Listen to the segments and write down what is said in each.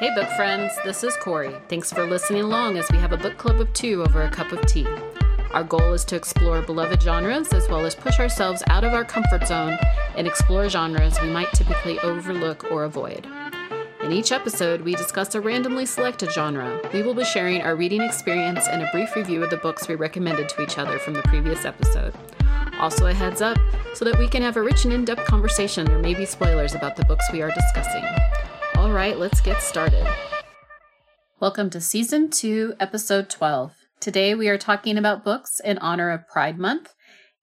Hey, book friends, this is Corey. Thanks for listening along as we have a book club of two over a cup of tea. Our goal is to explore beloved genres as well as push ourselves out of our comfort zone and explore genres we might typically overlook or avoid. In each episode, we discuss a randomly selected genre. We will be sharing our reading experience and a brief review of the books we recommended to each other from the previous episode. Also, a heads up so that we can have a rich and in depth conversation. There may be spoilers about the books we are discussing. All right, let's get started. Welcome to Season 2, Episode 12. Today we are talking about books in honor of Pride Month,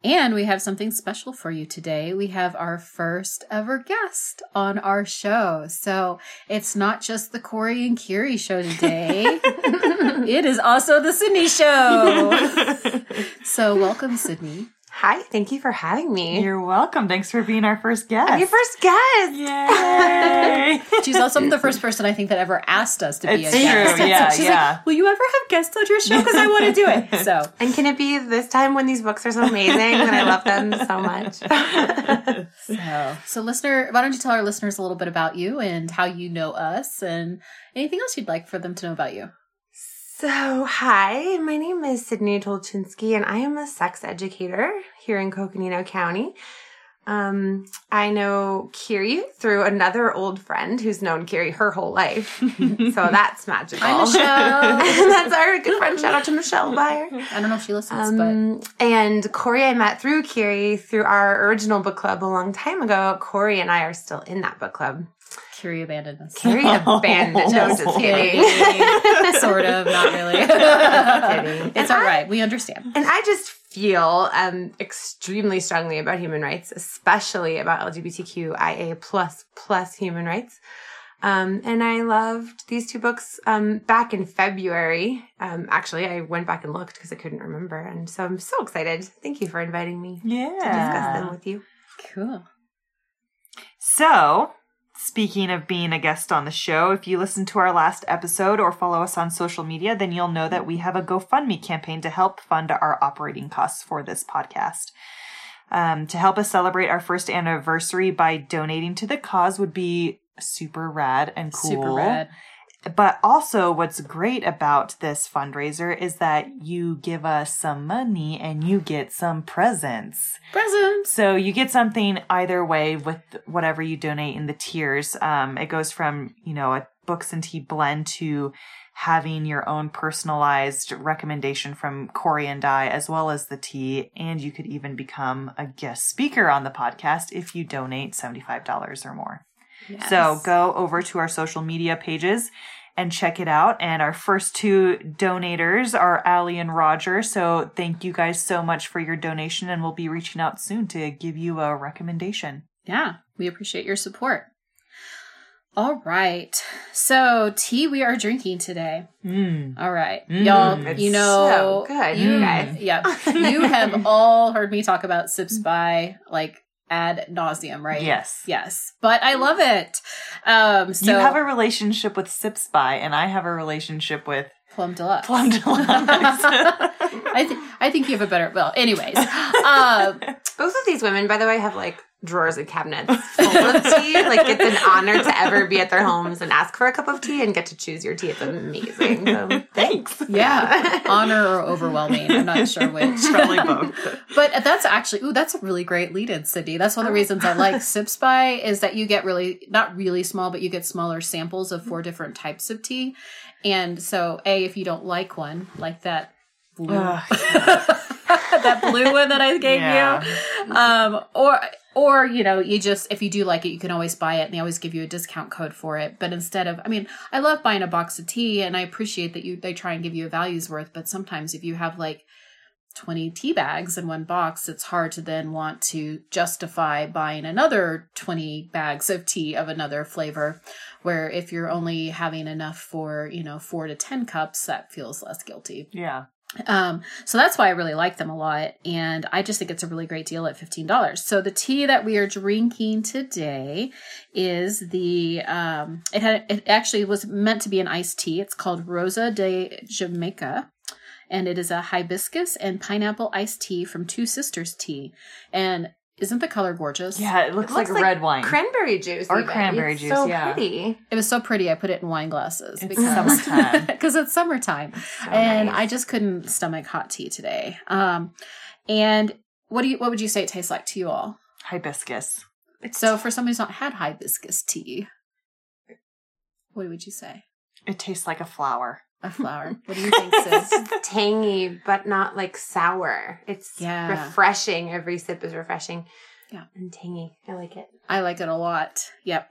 and we have something special for you today. We have our first ever guest on our show. So it's not just the Corey and Kiri show today, it is also the Sydney show. so welcome, Sydney. Hi, thank you for having me. You're welcome. Thanks for being our first guest. Your first guest. Yay! She's also the first person I think that ever asked us to be It's a true, guest. yeah, She's yeah. like, "Will you ever have guests on your show? Because I want to do it." So And can it be this time when these books are so amazing and I love them so much? So, so listener, why don't you tell our listeners a little bit about you and how you know us and anything else you'd like for them to know about you? So, hi, my name is Sydney Tolchinsky and I am a sex educator here in Coconino County. Um, I know Kiri through another old friend who's known Kiri her whole life. so that's magical. Hi, Michelle. and that's our good friend. Shout out to Michelle Byer. I don't know if she listens, but Um, and Corey, I met through Kiri through our original book club a long time ago. Corey and I are still in that book club. Kiri abandoned us. Kiri abandoned. No, Just just kidding. sort of, not really. Kidding. it's all right. We understand. And I just feel um, extremely strongly about human rights, especially about LGBTQIA plus plus human rights. Um, and I loved these two books um, back in February. Um, actually, I went back and looked because I couldn't remember, and so I'm so excited. Thank you for inviting me yeah. to discuss them with you. Cool. So, speaking of being a guest on the show, if you listen to our last episode or follow us on social media, then you'll know that we have a GoFundMe campaign to help fund our operating costs for this podcast. Um, to help us celebrate our first anniversary by donating to the cause would be super rad and cool. Super rad. But also, what's great about this fundraiser is that you give us some money and you get some presents. Presents. So you get something either way with whatever you donate in the tiers. Um, it goes from, you know, a books and tea blend to having your own personalized recommendation from Corey and I, as well as the tea. And you could even become a guest speaker on the podcast if you donate $75 or more. So go over to our social media pages and check it out. And our first two donators are Allie and Roger. So thank you guys so much for your donation. And we'll be reaching out soon to give you a recommendation. Yeah, we appreciate your support. All right. So, tea we are drinking today. Mm. All right. Mm. Y'all, you know, so good, you. Yeah. You have all heard me talk about Sips by like ad nauseum, right? Yes. Yes. But I love it. Um so you have a relationship with Sips by, and I have a relationship with Plum Deluxe. Plum Deluxe. I think I think you have a better well, anyways. Um Both of these women, by the way, have like drawers and cabinets full of tea. Like it's an honor to ever be at their homes and ask for a cup of tea and get to choose your tea. It's amazing. So Thanks. yeah. Honor or overwhelming. I'm not sure which. Probably both. But that's actually, ooh, that's a really great lead in, Sydney. That's one of the oh. reasons I like Sips by is that you get really, not really small, but you get smaller samples of four different types of tea. And so, A, if you don't like one, like that blue, Ugh. that blue one that I gave Yeah. you, um, or, or, you know, you just, if you do like it, you can always buy it and they always give you a discount code for it. But instead of, I mean, I love buying a box of tea and I appreciate that you, they try and give you a value's worth. But sometimes if you have like 20 tea bags in one box, it's hard to then want to justify buying another 20 bags of tea of another flavor. Where if you're only having enough for, you know, four to 10 cups, that feels less guilty. Yeah. Um, so that's why I really like them a lot. And I just think it's a really great deal at $15. So the tea that we are drinking today is the, um, it had, it actually was meant to be an iced tea. It's called Rosa de Jamaica. And it is a hibiscus and pineapple iced tea from Two Sisters Tea. And Isn't the color gorgeous? Yeah, it looks, looks like, like red wine. Cranberry juice. Or even. cranberry It's juice, So yeah. pretty. It was so pretty. I put it in wine glasses It's because summertime. because it's summertime, So and nice. I just couldn't stomach hot tea today. Um, and what do you what would you say it tastes like to you all? Hibiscus. So for somebody who's not had hibiscus tea, what would you say? It tastes like a flower. A flower. What do you think, sis? It's tangy, but not like sour. It's Yeah. refreshing. Every sip is refreshing. Yeah. And tangy. I like it. I like it a lot. Yep.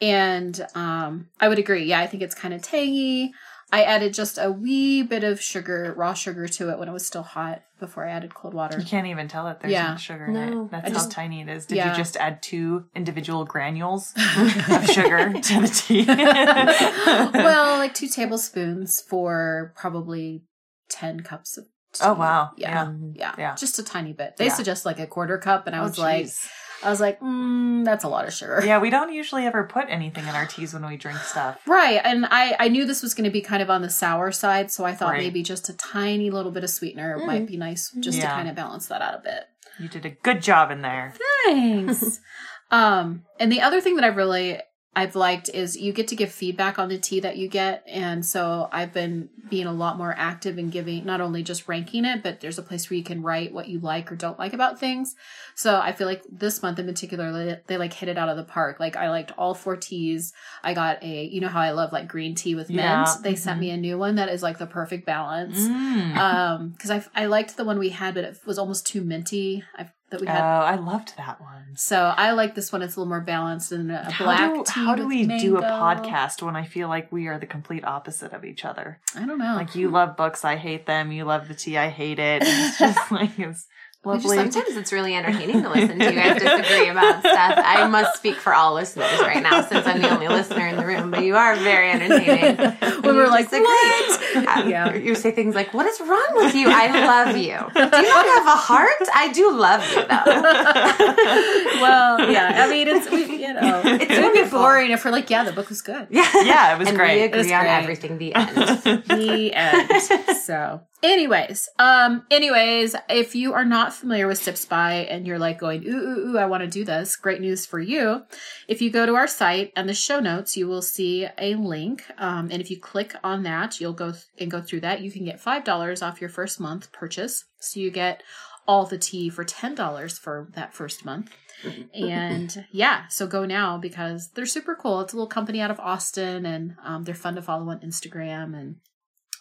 And um, I would agree. Yeah, I think it's kind of tangy. I added just a wee bit of sugar, raw sugar to it when it was still hot before I added cold water. You can't even tell it. There's Yeah. no sugar in No. it. That's I how just- tiny it is. Did Yeah. you just add two individual granules of sugar to the tea? well, like two tablespoons for probably 10 cups of oh, tea. Oh, wow. Yeah. Yeah. Yeah. Yeah. Just a tiny bit. They Yeah. suggest like a quarter cup, and I Oh, was like, jeez. I was like, mm, that's a lot of sugar. yeah, we don't usually ever put anything in our teas when we drink stuff. Right. And I, I knew this was going to be kind of on the sour side. So I thought Right. maybe just a tiny little bit of sweetener Mm. might be nice just to kind of balance that out a bit. You did a good job in there. Thanks. um, and the other thing that I really I've liked is you get to give feedback on the tea that you get, and so I've been being a lot more active in giving not only just ranking it, but there's a place where you can write what you like or don't like about things. So I feel like this month in particular, they, like hit it out of the park. Like I liked all four teas. I got a, you know how I love like green tea with mint. Yeah. They sent me a new one that is like the perfect balance. Mm. Um, because I I liked the one we had, but it was almost too minty. I, that we Oh, I loved that one. so I like this one. It's a little more balanced and a How black do, how do we do a podcast when I feel like we are the complete opposite of each other? I don't know. Like you love books, I hate them. You love the tea, I hate it. It's just like it's We just- sometimes it's really entertaining to listen to you guys disagree about stuff. I must speak for all listeners right now since I'm the only listener in the room, but you are very entertaining. when we're like, disagree. what? Um, yeah. You say things like, What is wrong with you? I love you. Do you not have a heart? I do love you, though. well, yeah. I mean, it's we, you know, It's it would be boring if we're like, yeah, the book was good. Yeah. Yeah, it was and great. we It was agree on great. everything. The end. the end. So, anyways, um, anyways, if you are not familiar with Sips by and you're like going, ooh, ooh, ooh, I want to do this, great news for you. If you go to our site and the show notes, you will see a link. Um, and if you click on that, you'll go th- and go through that. You can get $5 off your first month purchase. So you get all the tea for $10 for that first month. and yeah, so go now because they're super cool. It's a little company out of Austin and um, they're fun to follow on Instagram and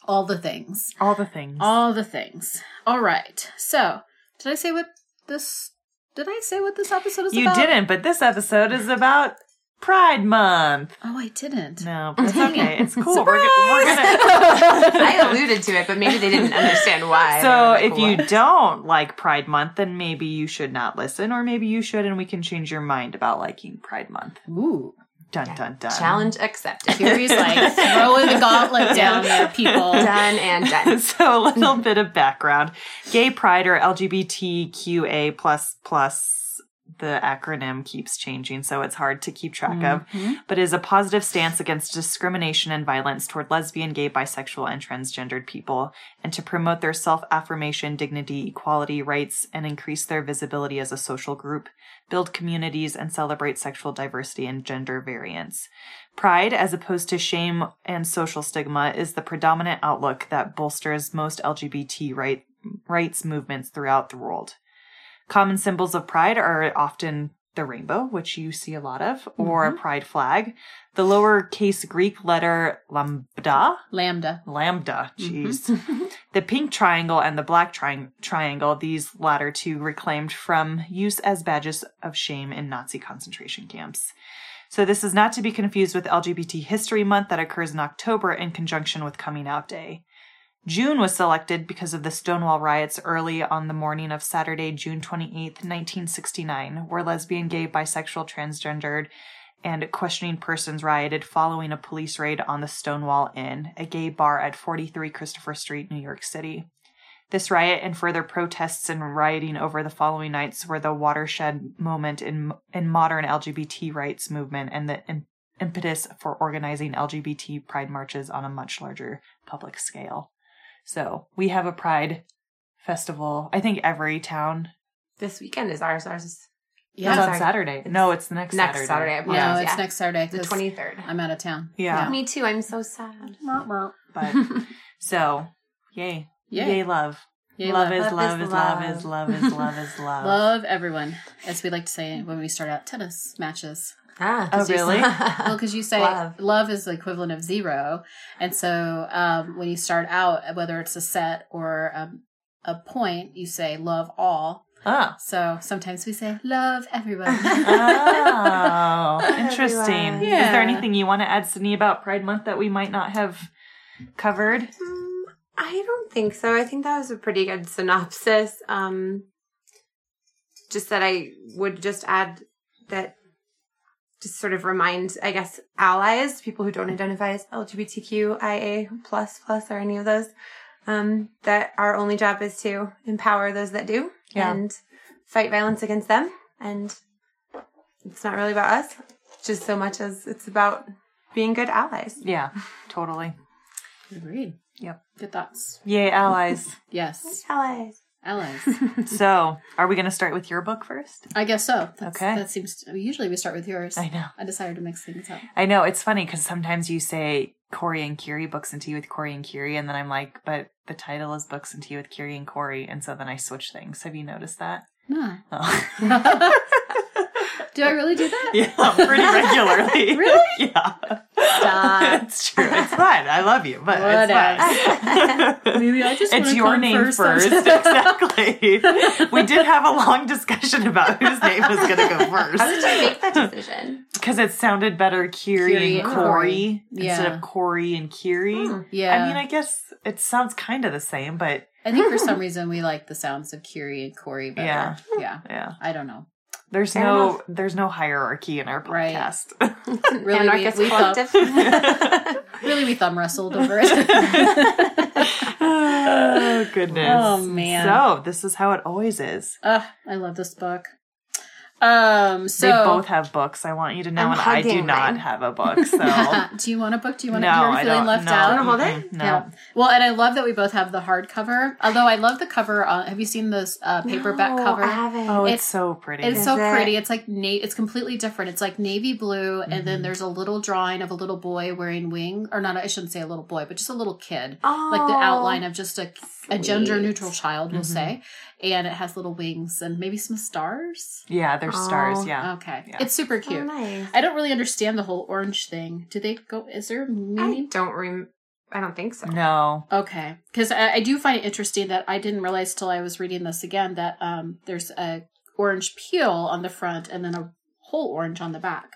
all the things. All the things. All the things. All right. So, did I say what this did I say what this episode is you about? You didn't, but this episode is about Pride Month. Oh, I didn't. No, but it's okay. It's cool. We're, we're gonna. I alluded to it, but maybe they didn't understand why. So if like, you "What?" don't like Pride Month, then maybe you should not listen, or maybe you should, and we can change your mind about liking Pride Month. Ooh. Dun dun dun. challenge accepted. Carrie's like throwing the gauntlet down there, people. done and done. so a little bit of background: Gay Pride or LGBTQA plus plus. The acronym keeps changing, so it's hard to keep track of. Mm-hmm. But is a positive stance against discrimination and violence toward lesbian, gay, bisexual, and transgendered people, and to promote their self-affirmation, dignity, equality, rights, and increase their visibility as a social group, build communities, and celebrate sexual diversity and gender variance. Pride, as opposed to shame and social stigma, is the predominant outlook that bolsters most LGBT right, rights movements throughout the world. Common symbols of pride are often the rainbow, which you see a lot of, or mm-hmm. a pride flag, the lowercase Greek letter lambda, Lambda. lambda, jeez, mm-hmm. the pink triangle and the black tri- triangle, these latter two reclaimed from use as badges of shame in Nazi concentration camps. So this is not to be confused with LGBT History Month that occurs in October in conjunction with Coming Out Day. June was selected because of the Stonewall riots early on the morning of Saturday, June 28, 1969, where lesbian, gay, bisexual, transgendered, and questioning persons rioted following a police raid on the Stonewall Inn, a gay bar at 43 Christopher Street, New York City. This riot and further protests and rioting over the following nights were the watershed moment in in modern LGBT rights movement and the im- impetus for organizing LGBT pride marches on a much larger public scale. So we have a pride festival. I think every town. This weekend is ours. Ours is Yeah. It's on sorry. Saturday. no, it's the next, next Saturday, I No, apologize. it's yeah. next Saturday. the 'cause 23rd. I'm out of town. Yeah. Me too. I'm so sad. But so, yay. Yay. Yay, love. Yay, love, love. is Love love is is love love. is love is love is love. Love everyone, as we like to say when we start out tennis matches. Ah. Oh, really? Well, because you say Love. love. is the equivalent of zero, and so um, when you start out, whether it's a set or um, a point, you say love all. Oh. So sometimes we say love everyone. Oh, interesting. Everyone. Is there anything you want to add, Sydney, about Pride Month that we might not have covered? Mm, I don't think so. I think that was a pretty good synopsis. Um, just that I would just add that, just sort of remind, I guess, allies, people who don't identify as LGBTQIA plus plus or any of those, um, that our only job is to empower those that do Yeah. and fight violence against them. And it's not really about us, just so much as it's about being good allies. Yeah, totally. Agreed. Yep. Good thoughts. Yay, allies. Yes, Allies. Allies. so, are we going to start with your book first? I guess so. That's, Okay. That seems. To, usually we start with yours. I know. I decided to mix things up. I know it's funny because sometimes you say Corey and Kiri, books and tea with Corey and Kiri, and then I'm like, but the title is books and tea with Kiri and Corey, and so then I switch things. Have you noticed that? No. Oh. Do I really do that? yeah, pretty regularly. Really? Yeah. Stop. it's true. It's fine. I love you, but Whatever. it's fine. Maybe I just it's wanna your come name first. first. exactly. we did have a long discussion about whose name was going to go first. How did you make that decision? because it sounded better, Kiri, Kiri and and Corey, Corey. instead of Corey and Kiri. Hmm. Yeah. I mean, I guess it sounds kind of the same, but I think for some reason we like the sounds of Kiri and Corey better. Yeah. Yeah. yeah, I don't know. There's Fair no enough. there's no hierarchy in our Right. podcast. Really, we, Anarchist we thumb, collective. really we thumb wrestled over it. oh goodness! Oh, man. So this is how it always is. Ugh, I love this book. Um, so they both have books. I want you to know, I'm and I do not mine. have a book. So do you want a book? Do you want no, to? You're I feeling left no, out. Wanna hold it? No. Yeah. Well, and I love that we both have the hardcover. Although I love the cover. Uh, have you seen this uh, paperback No, cover? I haven't. Oh, it's, It's- so pretty. It's Is so it? pretty. It's like na- it's completely different. It's like navy blue, and Mm-hmm. then there's a little drawing of a little boy wearing wing, or not. I shouldn't say a little boy, but just a little kid, oh, like the outline of just a, a gender neutral child, we'll Mhm. say, and it has little wings and maybe some stars. yeah, there's stars. Oh. Yeah. Okay, Yeah. it's super Oh, cute. nice. I don't really understand the whole orange thing. Do they go? Is there a I meaning? don't rem. I don't think so. No. Okay, because I, I do find it interesting that I didn't realize till I was reading this again that um, there's a orange peel on the front and then a whole orange on the back.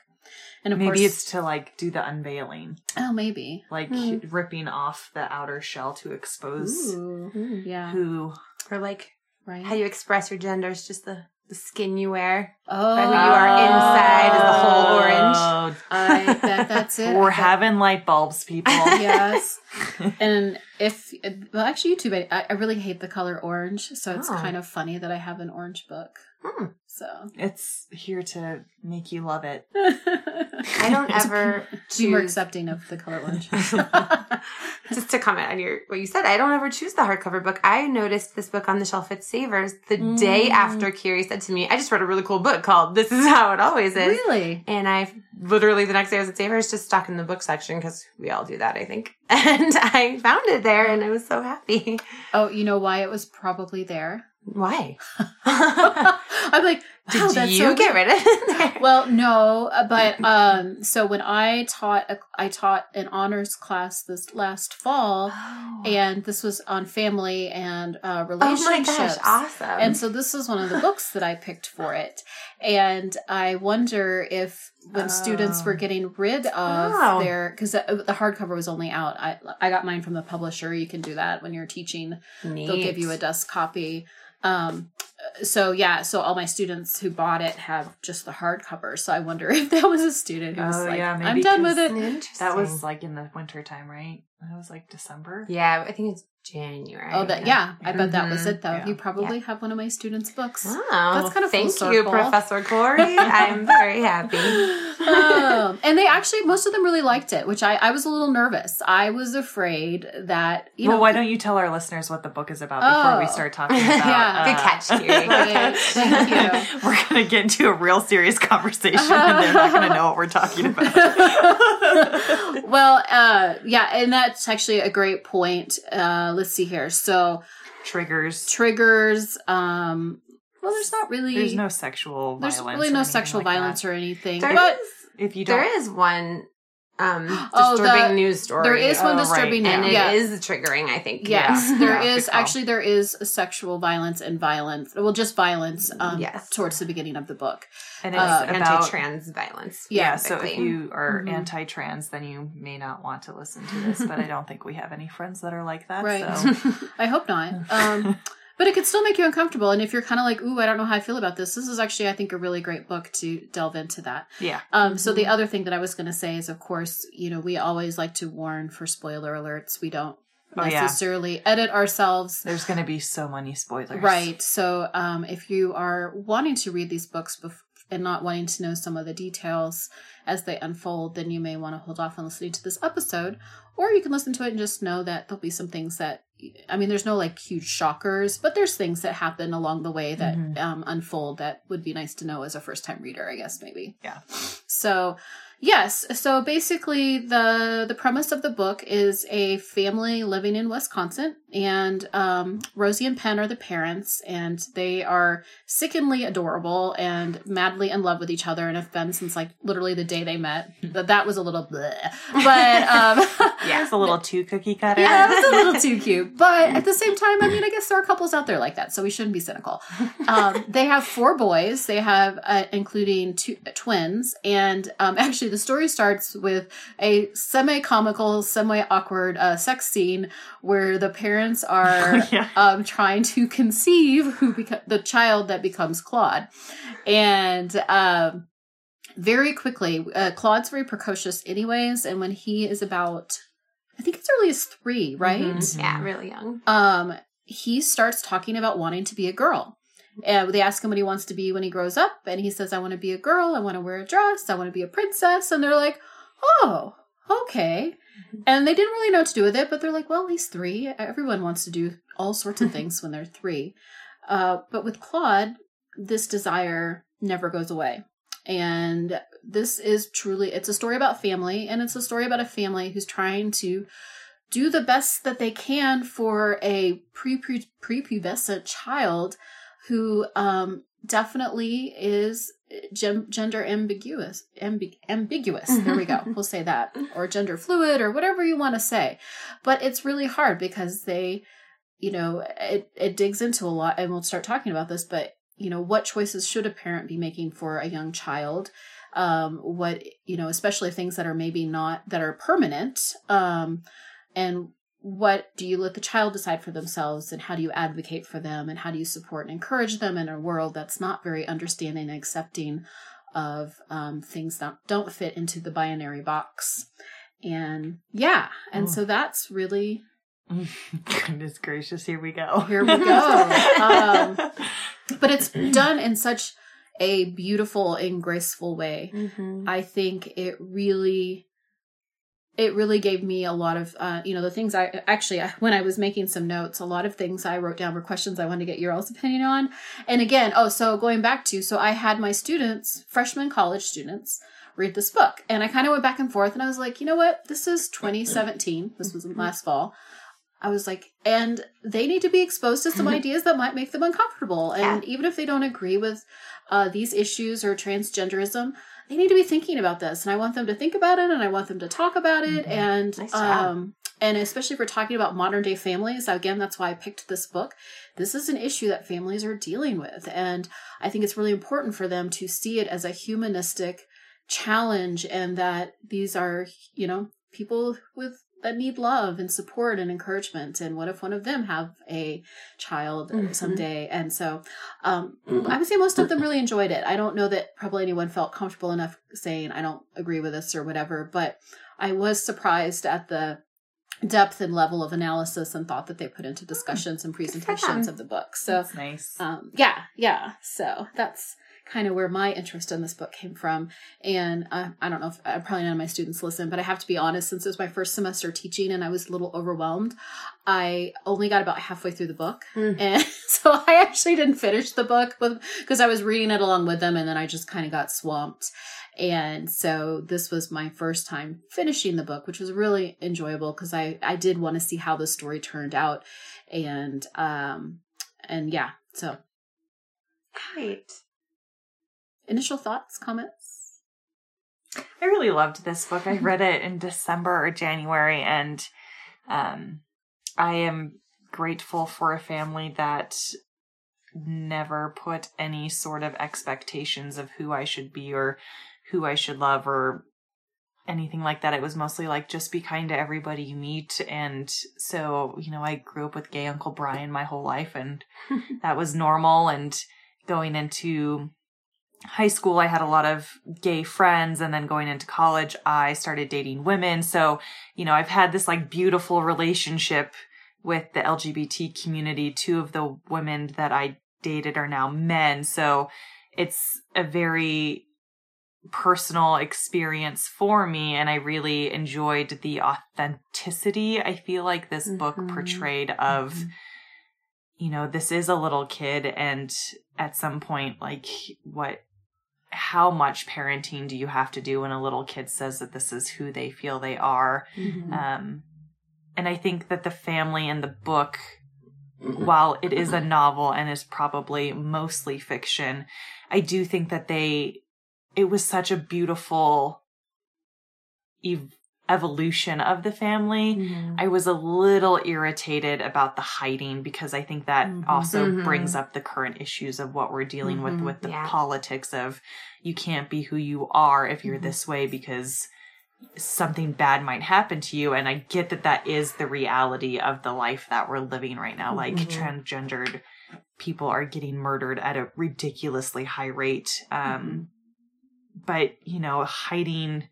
And of Maybe course, it's to like do the unveiling, oh maybe like Hmm. ripping off the outer shell to expose Ooh, Mm. yeah, who. Or like right. how you express your gender is just the the skin you wear. oh, But who you are inside is the whole orange. Oh, I bet that's it. We're having light bulbs, people. yes. And if well, actually, you too. I, I really hate the color orange, so it's Oh. kind of funny that I have an orange book. Hmm. So It's here to make you love it. I don't ever be more accepting of the color orange. just to comment on your what you said, I don't ever choose the hardcover book. I noticed this book on the shelf at Savers the day Mm. after Kiri said to me, "I just read a really cool book called This Is How It Always Is." really? And I literally the next day I was at Savers just stuck in the book section because we all do that, I think. And I found it there, and I was so happy. Oh, you know why it was probably there? Why? I'm like, wow, Did you so get rid of it? Well, no, uh, but um, so when I taught, a, I taught an honors class this last fall, oh. and this was on family and uh, oh my gosh, awesome! And so this is one of the books that I picked for it. And I wonder if when students were Oh. getting rid of Oh. their because the, the hardcover was only out. I I got mine from the publisher. You can do that when you're teaching. They'll give you a desk copy. Um, so yeah, so all my students who bought it have just the hardcover. So I wonder if that was a student who was Oh, like, yeah, "I'm done with it." That was like in the winter time, right? That was like December. Yeah, I think it's January. Oh, that yeah. I bet that was it though. Yeah. You probably have one of my students' books. Oh, That's kind of full thank you. Professor Corey. I'm very happy. um, and they actually, most of them really liked it, which I, I was a little nervous. I was afraid that you well, know. why don't you tell our listeners what the book is about before we Oh. start talking about? Yeah. Good uh, catch, Kiri. Good Right. catch. Thank you. We're gonna get into a real serious conversation, and they're not gonna know what we're talking about. well, uh, yeah, and that's actually a great point. Uh, let's see here. So Triggers. triggers. Um, well, there's not really. There's no sexual there's violence. really or no anything sexual like that. violence or anything. There but is- If you don't, there is one um, Oh, disturbing the- news story. there is one Oh, disturbing, right, and yeah. it yeah. is triggering. I think. Yes, Yeah. there Yeah, is actually there is sexual violence and violence. Well, just violence. Um, Yes. towards the beginning of the book. and it's uh, about anti-trans violence. Yeah, so if you are Mhm. anti-trans, then you may not want to listen to this. But I don't think we have any friends that are like that. Right. So. I hope not. Um, but it could still make you uncomfortable. And if you're kind of like, ooh, I don't know how I feel about this, this is actually, I think, a really great book to delve into that. Yeah. Um, so Mm-hmm. the other thing that I was going to say is, of course, you know, we always like to warn for spoiler alerts. We don't Oh, yeah. necessarily edit ourselves. There's going to be so many spoilers. Right. So um, if you are wanting to read these books bef- and not wanting to know some of the details as they unfold, then you may want to hold off on listening to this episode. Or you can listen to it and just know that there'll be some things that, I mean, there's no like huge shockers, but there's things that happen along the way that Mhm. um, unfold that would be nice to know as a first time reader, I guess, maybe. Yeah. So, yes. So basically, the the premise of the book is a family living in Wisconsin, and um, Rosie and Penn are the parents, and they are sickeningly adorable and madly in love with each other, and have been since like literally the day they met. But that was a little bleh. But um, Yeah. It's a little too cookie cutter. yeah, it was a little too cute. But at the same time, I mean, I guess there are couples out there like that, so we shouldn't be cynical. Um, they have four boys. They have, uh, including two twins, and um, actually, the story starts with a semi-comical, semi-awkward uh, sex scene where the parents are Yeah. um, trying to conceive who beco- the child that becomes Claude, and. Um, very quickly, uh, Claude's very precocious, anyways, and when he is about I think as early as three, right? Mhm. Yeah, really young. Um, he starts talking about wanting to be a girl. And they ask him what he wants to be when he grows up, and he says, I want to be a girl, I want to wear a dress, I want to be a princess. And they're like, Oh, okay. And they didn't really know what to do with it, but they're like, Well, he's three. Everyone wants to do all sorts of things when they're three. Uh, but with Claude, this desire never goes away. And this is truly, it's a story about family, and it's a story about a family who's trying to do the best that they can for a pre prepubescent child who um, definitely is gem- gender ambiguous. Ambi- ambiguous. There we go. we'll say that, or gender fluid, or whatever you want to say. But it's really hard because they, you know, it it digs into a lot, and we'll start talking about this. But you know, what choices should a parent be making for a young child? Um, what you know, especially things that are maybe not that are permanent. Um, and what do you let the child decide for themselves and how do you advocate for them and how do you support and encourage them in a world that's not very understanding and accepting of um, things that don't fit into the binary box and yeah and Mm. so that's really Goodness gracious, here we go. Here we go. Um, but it's done in such a beautiful and graceful way Mm-hmm. I think it really it really gave me a lot of uh, you know the things I actually I- when I was making some notes a lot of things I wrote down were questions I wanted to get your all's opinion on. And again oh so going back to so I had my students freshman college students read this book. And I kind of went back and forth and I was like you know what? This is 2017 this was last fall. I was like, and they need to be exposed to some ideas that might make them uncomfortable. And even if they don't agree with uh, these issues or transgenderism, they need to be thinking about this. And I want them to think about it and I want them to talk about it. Mhm. And, Nice um, and especially if we're talking about modern day families, again, that's why I picked this book. This is an issue that families are dealing with. And I think it's really important for them to see it as a humanistic challenge and that these are, you know, people with that need love and support and encouragement and what if one of them have a child Mhm. someday and so um, i would say most of them really enjoyed it i don't know that probably anyone felt comfortable enough saying i don't agree with this or whatever but i was surprised at the depth and level of analysis and thought that they put into discussions and presentations of the book. So That's nice. um, yeah, yeah. So that's kind of where my interest in this book came from. And uh, I don't know if uh, probably none of my students listen, but I have to be honest, since it was my first semester teaching and I was a little overwhelmed, I only got about halfway through the book. Mm. And so I actually didn't finish the book because I was reading it along with them and then I just kind of got swamped. And so this was my first time finishing the book, which was really enjoyable because I, I did want to see how the story turned out. And, um, and yeah, so Right. Initial thoughts, comments? I really loved this book. I read it in December or January, and um, I am grateful for a family that never put any sort of expectations of who I should be or who I should love or anything like that. It was mostly like just be kind to everybody you meet. And so, you know, I grew up with gay Uncle Brian my whole life, and that was normal. And going into high school, I had a lot of gay friends. And then going into college, I started dating women. So, you know, I've had this like beautiful relationship with the LGBT community. Two of the women that I dated are now men. So it's a very personal experience for me. And I really enjoyed the authenticity I feel like this book Mhm. portrayed of Mhm. you know, this is a little kid and at some point, like what, how much parenting do you have to do when a little kid says that this is who they feel they are? Mm-hmm. Um, and I think that the family in the book, while it is a novel and is probably mostly fiction, I do think that they, it was such a beautiful ev- evolution of the family. Mhm. I was a little irritated about the hiding because I think that Mhm. also Mhm. brings up the current issues of what we're dealing with Mhm. with the Yeah. politics of you can't be who you are if you're Mhm. this way because something bad might happen to you and I get that that is the reality of the life that we're living right now like Mhm. transgendered people are getting murdered at a ridiculously high rate um but you know hiding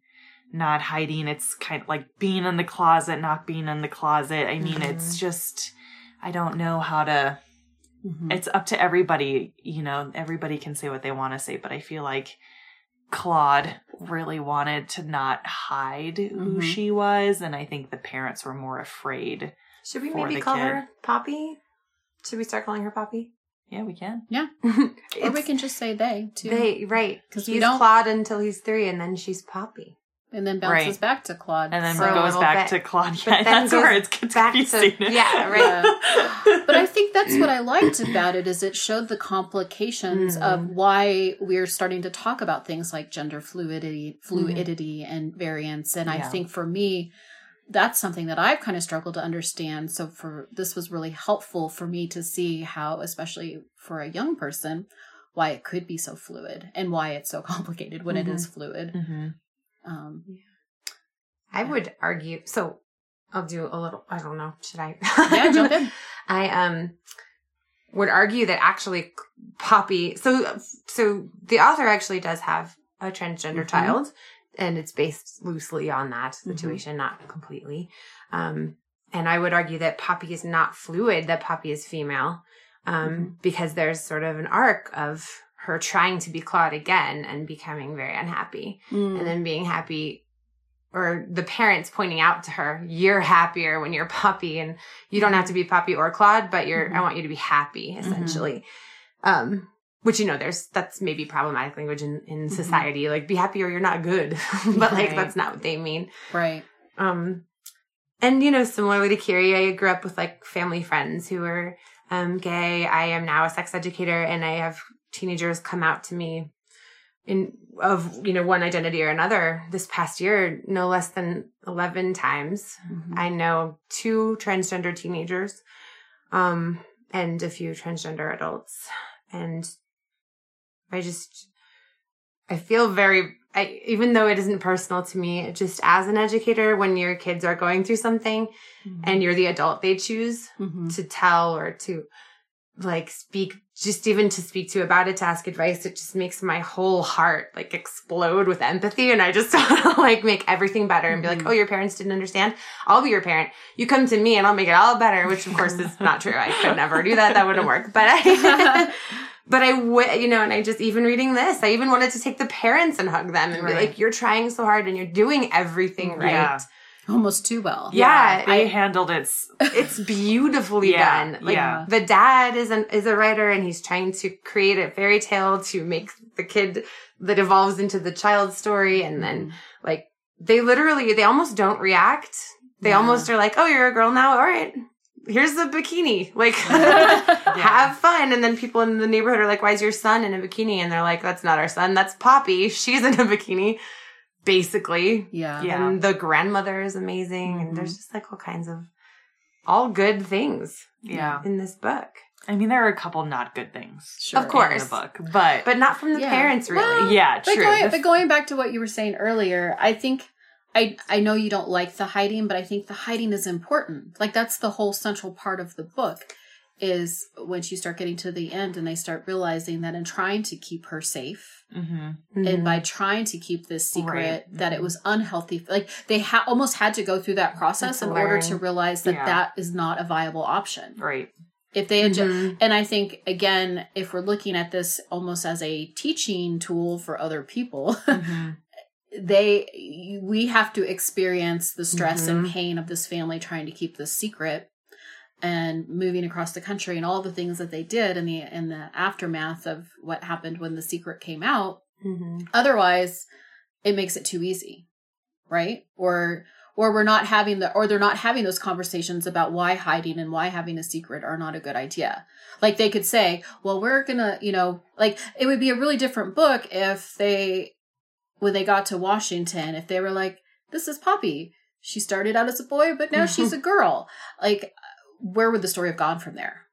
not hiding it's kind of like being in the closet not being in the closet i mean it's just i don't know how to Mhm. it's up to everybody you know everybody can say what they want to say but i feel like claude really wanted to not hide who Mhm. she was and i think the parents were more afraid Should we for maybe the call kid. her Poppy? Should we start calling her Poppy? yeah we can Yeah, Or we can just say they too, They right 'Cause he's we don't- Claude until he's three, and then she's Poppy. And then bounces Right. back to Claude. and then For a it goes back bit. to claude yeah then that's where goes it gets back to- confusing yeah, right. but I think that's what I liked about it is it showed the complications Mhm. of why we're starting to talk about things like gender fluidity, fluidity and variance. And I think for me, that's something that I've kind of struggled to understand. So for this was really helpful for me to see how, especially for a young person, why it could be so fluid and why it's so complicated when it is fluid. hmm Um, I would argue. So I'll do a little. I don't know. Should I? yeah, jump in. I um would argue that actually Poppy. So so the author actually does have a transgender Mhm. child, and it's based loosely on that Mhm. situation, not completely. Um, and I would argue that Poppy is not fluid. That Poppy is female, um, because there's sort of an arc of her trying to be Claude again and becoming very unhappy Mm. and then being happy or the parents pointing out to her you're happier when you're poppy and you don't have to be poppy or claude but you're Mhm. i want you to be happy essentially um which you know there's that's maybe problematic language in in Mhm. society like be happy or you're not good but like Right. that's not what they mean right. um and you know similarly to kiri i grew up with like family friends who were um gay i am now a sex educator and i have teenagers come out to me in of you know one identity or another this past year no less than 11 times Mhm. i know two transgender teenagers um and a few transgender adults and i just i feel very I, even though it isn't personal to me just as an educator when your kids are going through something Mhm. and you're the adult they choose Mhm. to tell or to like speak just even to speak to about it to ask advice it just makes my whole heart like explode with empathy. And i just like make everything better and be like Mhm. oh your parents didn't understand? I'll be your parent. You come to me and i'll make it all better which of course is not true. I could never do that. That wouldn't work. But i but i would you know and i just even reading this i even wanted to take the parents and hug them and be like you're trying so hard and you're doing everything right. Yeah. Almost too well. Yeah, they I- handled it. it's beautifully Yeah, done. Like yeah. the dad is an is a writer and he's trying to create a fairy tale to make the kid that evolves into the child story and then mm-hmm. like they literally they almost don't react. They Yeah. almost are like, "Oh, you're a girl now. All right. Here's the bikini. Like have fun." And then people in the neighborhood are like, "Why is your son in a bikini?" And they're like, "That's not our son. That's Poppy. She's in a bikini." Basically, Yeah. Yeah. and the grandmother is amazing and Mhm. there's just like all kinds of all good things Yeah. in this book I mean, there are a couple not good things. Sure. Of in the book, but, but not from the Yeah. parents really Well, yeah, But true. going, but going back to what you were saying earlier, I think I I know you don't like the hiding, but I think the hiding is important. Like that's the whole central part of the book is when you start getting to the end and they start realizing that in trying to keep her safe Mhm. and by trying to keep this secret Right. that it was unhealthy like they ha- almost had to go through that process To in order to realize that Yeah. that is not a viable option right. if they had ju- Mhm. and i think again if we're looking at this almost as a teaching tool for other people Mhm. they we have to experience the stress and pain of this family trying to keep this secret and moving across the country and all the things that they did in the in the aftermath of what happened when the secret came out. Mhm. otherwise it makes it too easy right? Or or we're not having the or they're not having those conversations about why hiding and why having a secret are not a good idea. Like they could say well we're gonna you know like it would be a really different book if they when they got to washington if they were like this is poppy. She started out as a boy but now she's a girl. Like where would the story have gone from there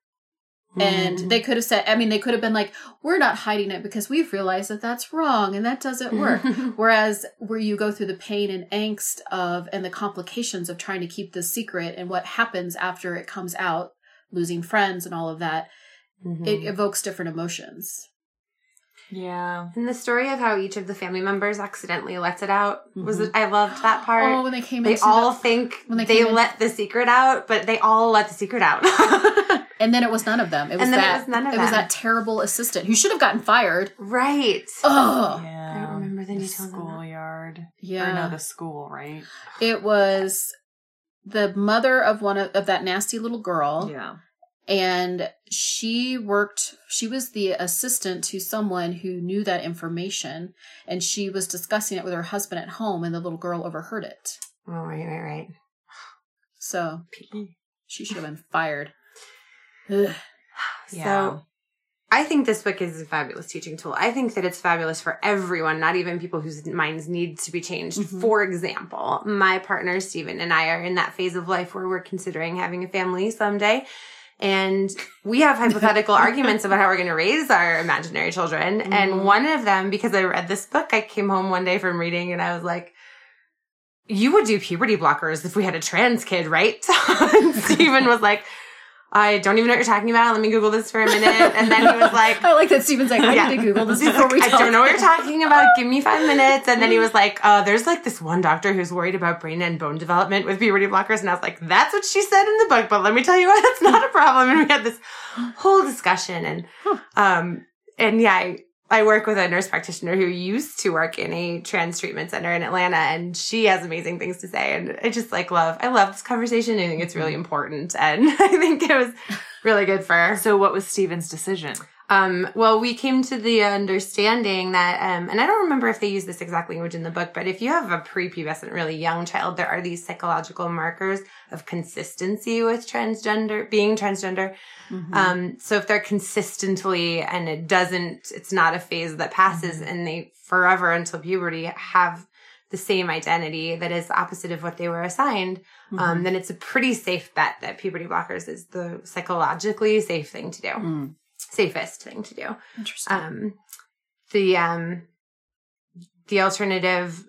and Mhm. they could have said i mean they could have been like we're not hiding it because we've realized that that's wrong and that doesn't work whereas where you go through the pain and angst of and the complications of trying to keep this secret and what happens after it comes out losing friends and all of that Mhm. it evokes different emotions Yeah. and the story of how each of the family members accidentally lets it out was Mhm. I loved that part. oh when they came they into all the, think when they they, came in- let the secret out, but they all let the secret out. and then it was none of them it was And then it that was none of it was that terrible assistant who should have gotten fired right. oh Yeah. I don't remember the the details on that. schoolyard. Or yeah no, the school, right? it was the mother of one of, of that nasty little girl Yeah. And she worked she was the assistant to someone who knew that information and she was discussing it with her husband at home and the little girl overheard it Oh, right, right, right. so she should have been fired Ugh. Yeah. So I think this book is a fabulous teaching tool. I think that it's fabulous for everyone, not even people whose minds need to be changed. Mhm. For example, my partner Stephen and I are in that phase of life where we're considering having a family someday. And we have hypothetical arguments about how we're going to raise our imaginary children. Mhm. And one of them, because I read this book, I came home one day from reading and I was like, you would do puberty blockers if we had a trans kid, right? and Stephen was like, I don't even know what you're talking about. Let me Google this for a minute. And then he was like, i like that steven's like i Yeah. need to google this before we I don't know what you're talking about. Give me five minutes. And then he was like, uh, there's like this one doctor who's worried about brain and bone development with puberty blockers. And I was like, that's what she said in the book, but let me tell you what, that's not a problem. And we had this whole discussion and, um, and yeah, I, I work with a nurse practitioner who used to work in a trans treatment center in Atlanta and she has amazing things to say. And I just like love, I love this conversation. I think it's really mm-hmm. important. And I think it was really good for Her. So, what was Steven's decision? Um, well, we came to the understanding that, um, and I don't remember if they use this exact language in the book, but if you have a prepubescent, really young child, there are these psychological markers of consistency with transgender, being transgender. Mhm. Um, so if they're consistently and it doesn't, it's not a phase that passes and they forever until puberty have the same identity that is opposite of what they were assigned, um, then it's a pretty safe bet that puberty blockers is the psychologically safe thing to do Mm. Safest thing to do. interesting Um, the um, the alternative,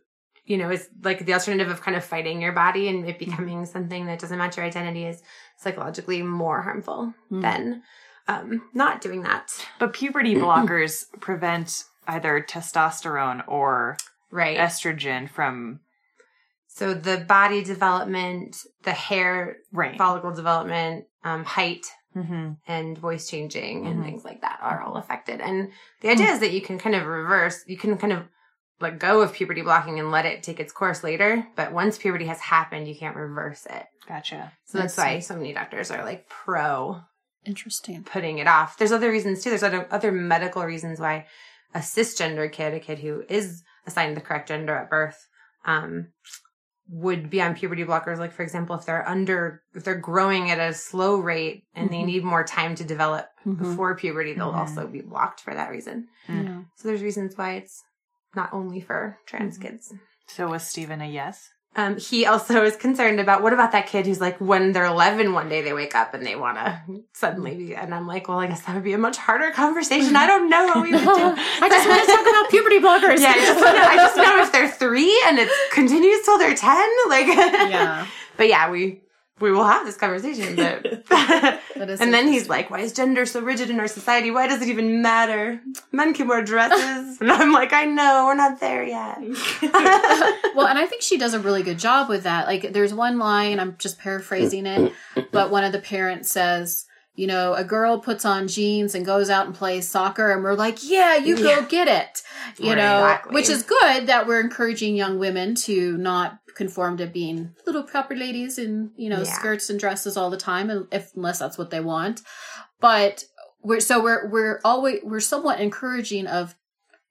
you know, is like the alternative of kind of fighting your body and it becoming something that doesn't match your identity is psychologically more harmful Mm. than um, not doing that. But puberty blockers prevent either testosterone or Right. estrogen from So the body development, the hair right. follicle development, um, height, Mm-hmm. and voice changing and Mhm. things like that are all affected. And the idea is that you can kind of reverse, you can kind of let go of puberty blocking and let it take its course later. But once puberty has happened, you can't reverse it. Gotcha. So that's I why so many doctors are like pro Interesting. putting it off. There's other reasons too. There's other other medical reasons why a cisgender kid, a kid who is assigned the correct gender at birth, um, would be on puberty blockers. Like for example, if they're under, if they're growing at a slow rate and they Mhm. need more time to develop Mhm. before puberty, they'll Mhm. also be blocked for that reason. Yeah. So there's reasons why it's not only for trans Mhm. kids. So was Stephen a yes? Um, he also is concerned about what about that kid who's like when they're 11 one day they wake up and they want to suddenly be and i'm like well i guess that would be a much harder conversation i don't know what we would do I just want to talk about puberty blockers. yeah i just, I just know if they're three and it continues till they're 10 like yeah. but yeah we we will have this conversation but That is and then he's like why is gender so rigid in our society? Why does it even matter? Men can wear dresses. And i'm like i know we're not there yet. Well, and I think she does a really good job with that. Like, there's one line, I'm just paraphrasing it, but one of the parents says, you know, a girl puts on jeans and goes out and plays soccer, and we're like, yeah, you go get it. You Right, know, exactly. which is good that we're encouraging young women to not conform to being little proper ladies in, you know, Yeah. skirts and dresses all the time, if, unless that's what they want. But we're, so we're, we're always, we're somewhat encouraging of,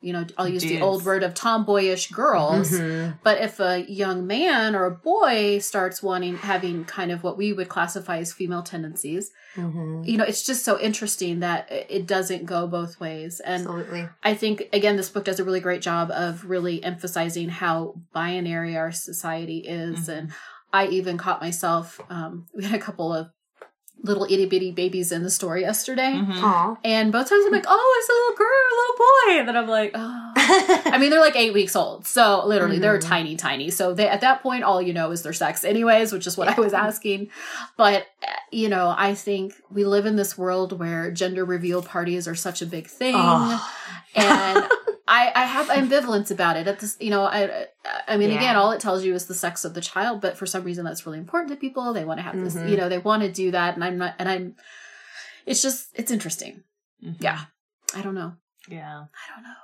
you know, I'll use the old word of tomboyish girls. Mhm. But if a young man or a boy starts wanting having kind of what we would classify as female tendencies, Mhm. you know, it's just so interesting that it doesn't go both ways. And absolutely I think again, this book does a really great job of really emphasizing how binary our society is. Mhm. And I even caught myself. Um, we had a couple of little itty bitty babies in the store yesterday. Mhm. And both times I'm like, oh, it's a little girl, a little boy. And then I'm like, oh. I mean, they're like eight weeks old. So literally, they're Mhm. tiny, tiny. So they, at that point, all you know is their sex, anyways, which is what I was asking. But, you know, I think we live in this world where gender reveal parties are such a big thing. Oh. And I, I have ambivalence about it. At this, you know, I, I mean, Yeah. again, all it tells you is the sex of the child, but for some reason that's really important to people. They want to have this, Mhm. you know, they want to do that. And I'm not, and I'm, it's just, it's interesting. Mhm. Yeah. I don't know. Yeah. I don't know.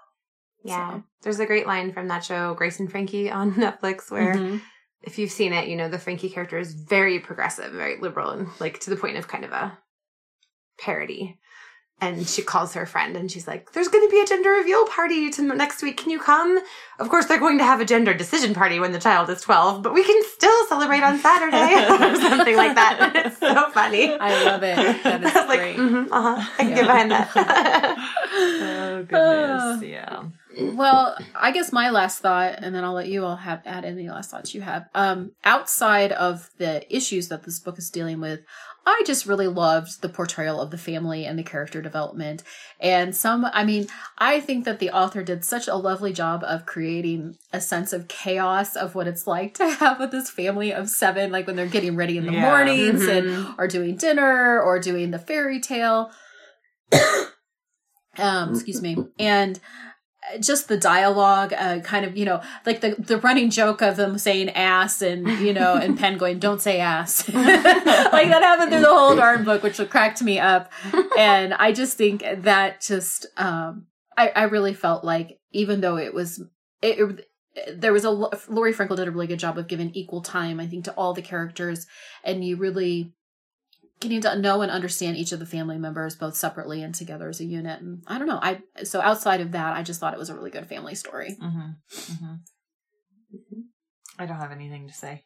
Yeah. So- There's a great line from that show, Grace and Frankie on Netflix, where Mhm. if you've seen it, you know, the Frankie character is very progressive, very liberal, and like to the point of kind of a parody. And she calls her friend and she's like, There's going to be a gender reveal party to next week. Can you come? Of course, they're going to have a gender decision party when the child is 12, but we can still celebrate on Saturday or something like that. It's so funny. I love it. That is I was like, great. "Mhm, uh-huh. I can Yeah. get behind that. Oh goodness. yeah. well, I guess my last thought, and then I'll let you all have add any last thoughts you have. Um, outside of the issues that this book is dealing with, I just really loved the portrayal of the family and the character development. And some, I mean, I think that the author did such a lovely job of creating a sense of chaos of what it's like to have with this family of seven, like when they're getting ready in the Yeah. mornings and Mhm. or doing dinner or doing the fairy tale. um, excuse me. And just the dialogue, uh, kind of, you know, like the, the running joke of them saying ass and, you know, and Penn going, don't say ass. like that happened through the whole darn book, which cracked me up. And I just think that just, um, I, I really felt like even though it was, it, it there was a Laurie Frankel did a really good job of giving equal time, I think, to all the characters, and you really getting to know and understand each of the family members both separately and together as a unit. And I don't know, I so outside of that, I just thought it was a really good family story. Mm-hmm. Mm-hmm. I don't have anything to say.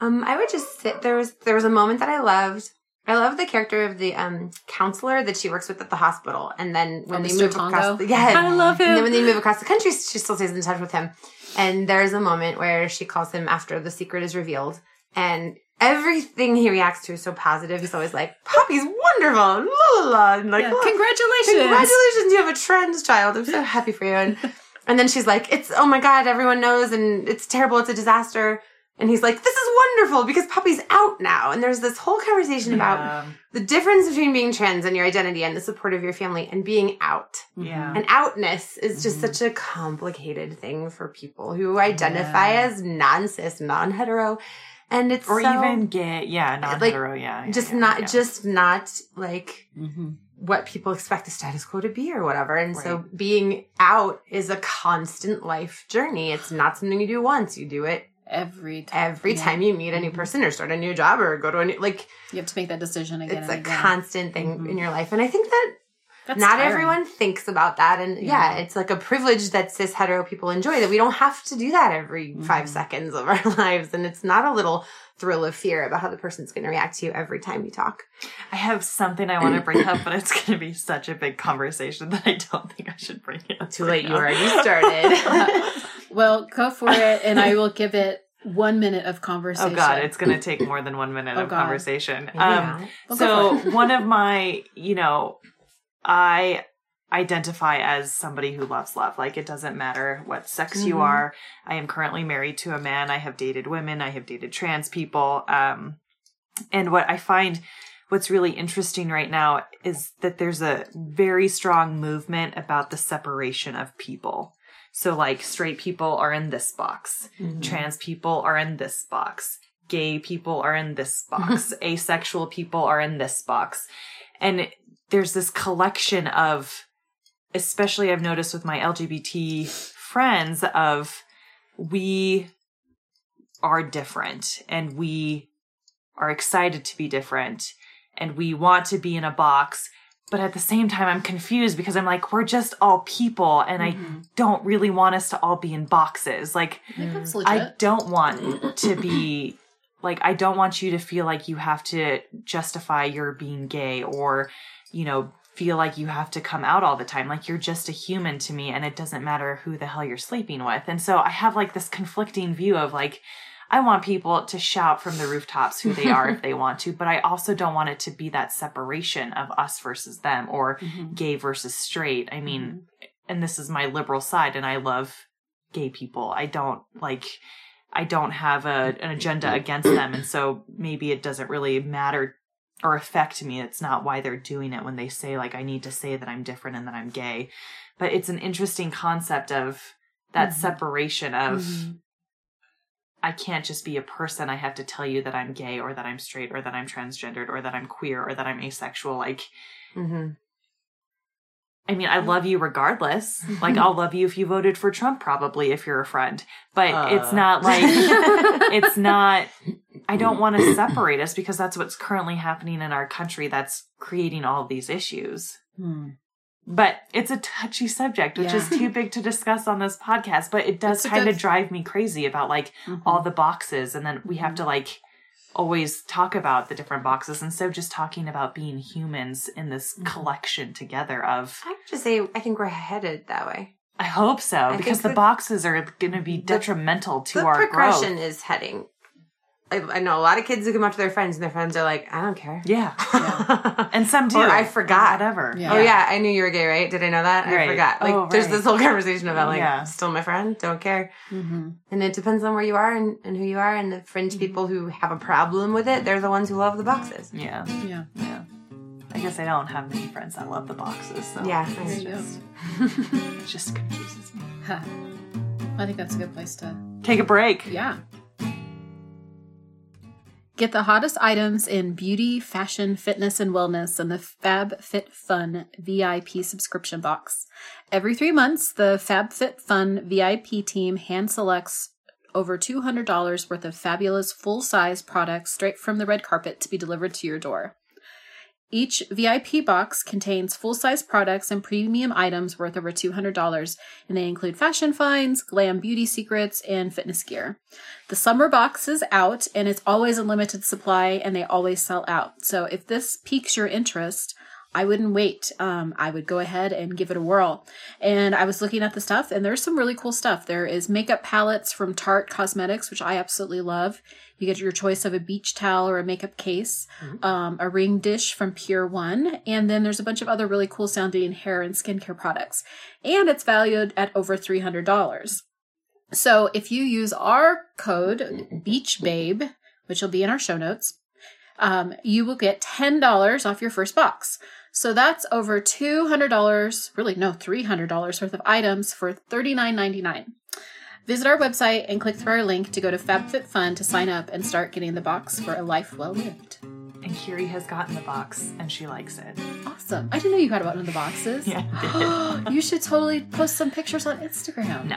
Um, I would just sit. There was there was a moment that I loved. I love the character of the um counselor that she works with at the hospital, and then when Oh, they Mr. move Tongo? across, the, yeah, I love him. And then when they move across the country, she still stays in touch with him. And there's a moment where she calls him after the secret is revealed, and everything he reacts to is so positive. He's always like, "Poppy's wonderful," la la la, and like, Yeah, "Oh, congratulations! congratulations, you have a trans child. I'm so happy for you. And and then she's like, it's oh my god, everyone knows, and it's terrible, it's a disaster. And he's like, this is wonderful because Poppy's out now. And there's this whole conversation about the difference between being trans and your identity and the support of your family and being out. Yeah. And outness is just Mhm. such a complicated thing for people who identify Yeah. as non-cis, non-hetero. And it's or so- even gay. Yeah, non hetero. yeah, yeah, just yeah, not yeah. just not like Mm-hmm. what people expect the status quo to be or whatever. And so being out is a constant life journey. It's not something you do once. You do it Every time. every time you meet a new person or start a new job or go to a new like You have to make that decision again it's a again. constant thing Mhm. in your life. And I think that That's not tiring. everyone thinks about that. And yeah. Yeah. it's like a privilege that cis hetero people enjoy that we don't have to do that every five Mhm. seconds of our lives. And it's not a little thrill of fear about how the person's going to react to you every time you talk. I have something I want to bring up, but it's going to be such a big conversation that I don't think I should bring it up. Too right late. You already started. Well, go for it, and I will give it one minute of conversation. Oh. God, it's going to take more than one minute Oh, of God. conversation. Um, not. Well, go so one of my, you know, I identify as somebody who loves love. Like it doesn't matter what sex you Mhm. are. I am currently married to a man. I have dated women. I have dated trans people. Um, and what I find what's really interesting right now is that there's a very strong movement about the separation of people. So like straight people are in this box. Mhm. Trans people are in this box. Gay people are in this box. Asexual people are in this box. And there's this collection of, especially I've noticed with my LGBT friends, of we are different and we are excited to be different and we want to be in a box. But at the same time, I'm confused because I'm like, we're just all people and I Mhm. don't really want us to all be in boxes. Like, I think that's legit. I don't want to be like I don't want you to feel like you have to justify your being gay or you know feel like you have to come out all the time like you're just a human to me and it doesn't matter who the hell you're sleeping with. And so I have like this conflicting view of like I want people to shout from the rooftops who they are if they want to, but I also don't want it to be that separation of us versus them or Mhm. gay versus straight. I mean, and this is my liberal side and I love gay people. I don't like I don't have a an agenda against them and so maybe it doesn't really matter or affect me. It's not why they're doing it when they say like I need to say that I'm different and that I'm gay. But it's an interesting concept of that Mhm. separation of Mhm. I can't just be a person. I have to tell you that I'm gay or that I'm straight or that I'm transgendered or that I'm queer or that I'm asexual. Like Mhm. I mean, I love you regardless. Like, I'll love you if you voted for Trump, probably, if you're a friend. But it's Uh. not like, it's not, I don't want to separate us because that's what's currently happening in our country that's creating all of these issues. Hmm. But it's a touchy subject, which Yeah. is too big to discuss on this podcast. But it does kind of drive me crazy about like Mhm. all the boxes. And then we have to like always talk about the different boxes and so just talking about being humans in this Mhm. collection together of I have to say I think we're headed that way. I hope so I because think the boxes are going to be detrimental to the our progression growth. is heading. I, I know a lot of kids who come up to their friends and their friends are like, I don't care. Yeah, and some do. Or I forgot. Whatever. Yeah. Oh yeah, I knew you were gay, right? Did I know that? I forgot. Like, Oh, there's this whole conversation about like, Yeah. still my friend, don't care, Mhm. and it depends on where you are and, and who you are. And the fringe people who have a problem with it, they're the ones who love the boxes. Yeah. Yeah. Yeah. I guess I don't have many friends that love the boxes. So Yeah, There I you just- it just confuses me. I think that's a good place to Take a break. Yeah. Get the hottest items in beauty, fashion, fitness, and wellness in the Fab Fit Fun VIP subscription box. Every three months, the Fab Fit Fun VIP team hand selects over $200 worth of fabulous full size products straight from the red carpet to be delivered to your door. Each VIP box contains full size products and premium items worth over $200, and they include fashion finds, glam beauty secrets, and fitness gear. The summer box is out, and it's always a limited supply, and they always sell out. So if this piques your interest, I wouldn't wait. Um, I would go ahead and give it a whirl. And I was looking at the stuff, and there's some really cool stuff. There is makeup palettes from Tarte Cosmetics, which I absolutely love. You get your choice of a beach towel or a makeup case, um, a ring dish from Pure One, and then there's a bunch of other really cool sounding hair and skincare products. And it's valued at over $300. So if you use our code Beach Babe, which will be in our show notes, um, you will get ten dollars off your first box. So that's over two hundred dollars, really no, three hundred dollars worth of items for thirty nine ninety nine. Visit our website and click through our link to go to FabFitFun to sign up and start getting the box for a life well lived. And Kiri has gotten the box and she likes it. Awesome. I didn't know you got one of the boxes. Yeah, you should totally post some pictures on Instagram. No.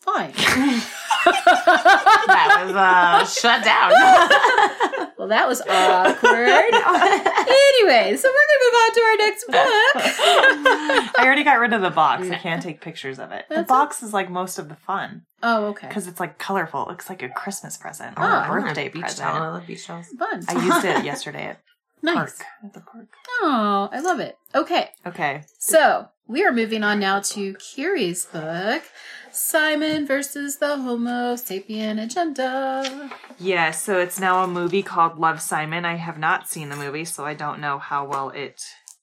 Fine. That was uh, shut down. well, that was awkward. anyway, so we're going to move on to our next book. I already got rid of the box. I can't take pictures of it. The That's box is like most of the fun oh, okay. because it's like colorful. It looks like a Christmas present or Oh, a birthday beach present. towel. I love beach towels. Fun. I used it yesterday at nice. park. At the park. Oh, I love it. Okay. Okay. So we are moving on now to Kiri's book, Simon versus the Homo sapien agenda. Yeah, so it's now a movie called Love Simon. I have not seen the movie, so I don't know how well it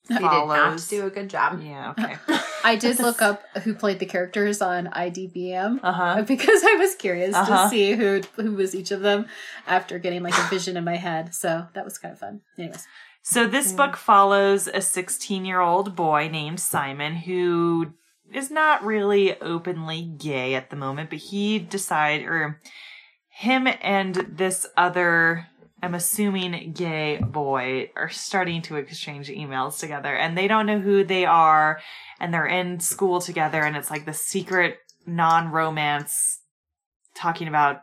You did not do a good job. Yeah, okay. I did look up who played the characters on IDBM. Uh huh. Because I was curious Uh-huh. to see who who was each of them after getting like a vision in my head. So that was kind of fun. Anyways. So this book follows a 16 year old boy named Simon who is not really openly gay at the moment, but he decide or him and this other I'm assuming gay boy are starting to exchange emails together and they don't know who they are and they're in school together and it's like the secret non-romance talking about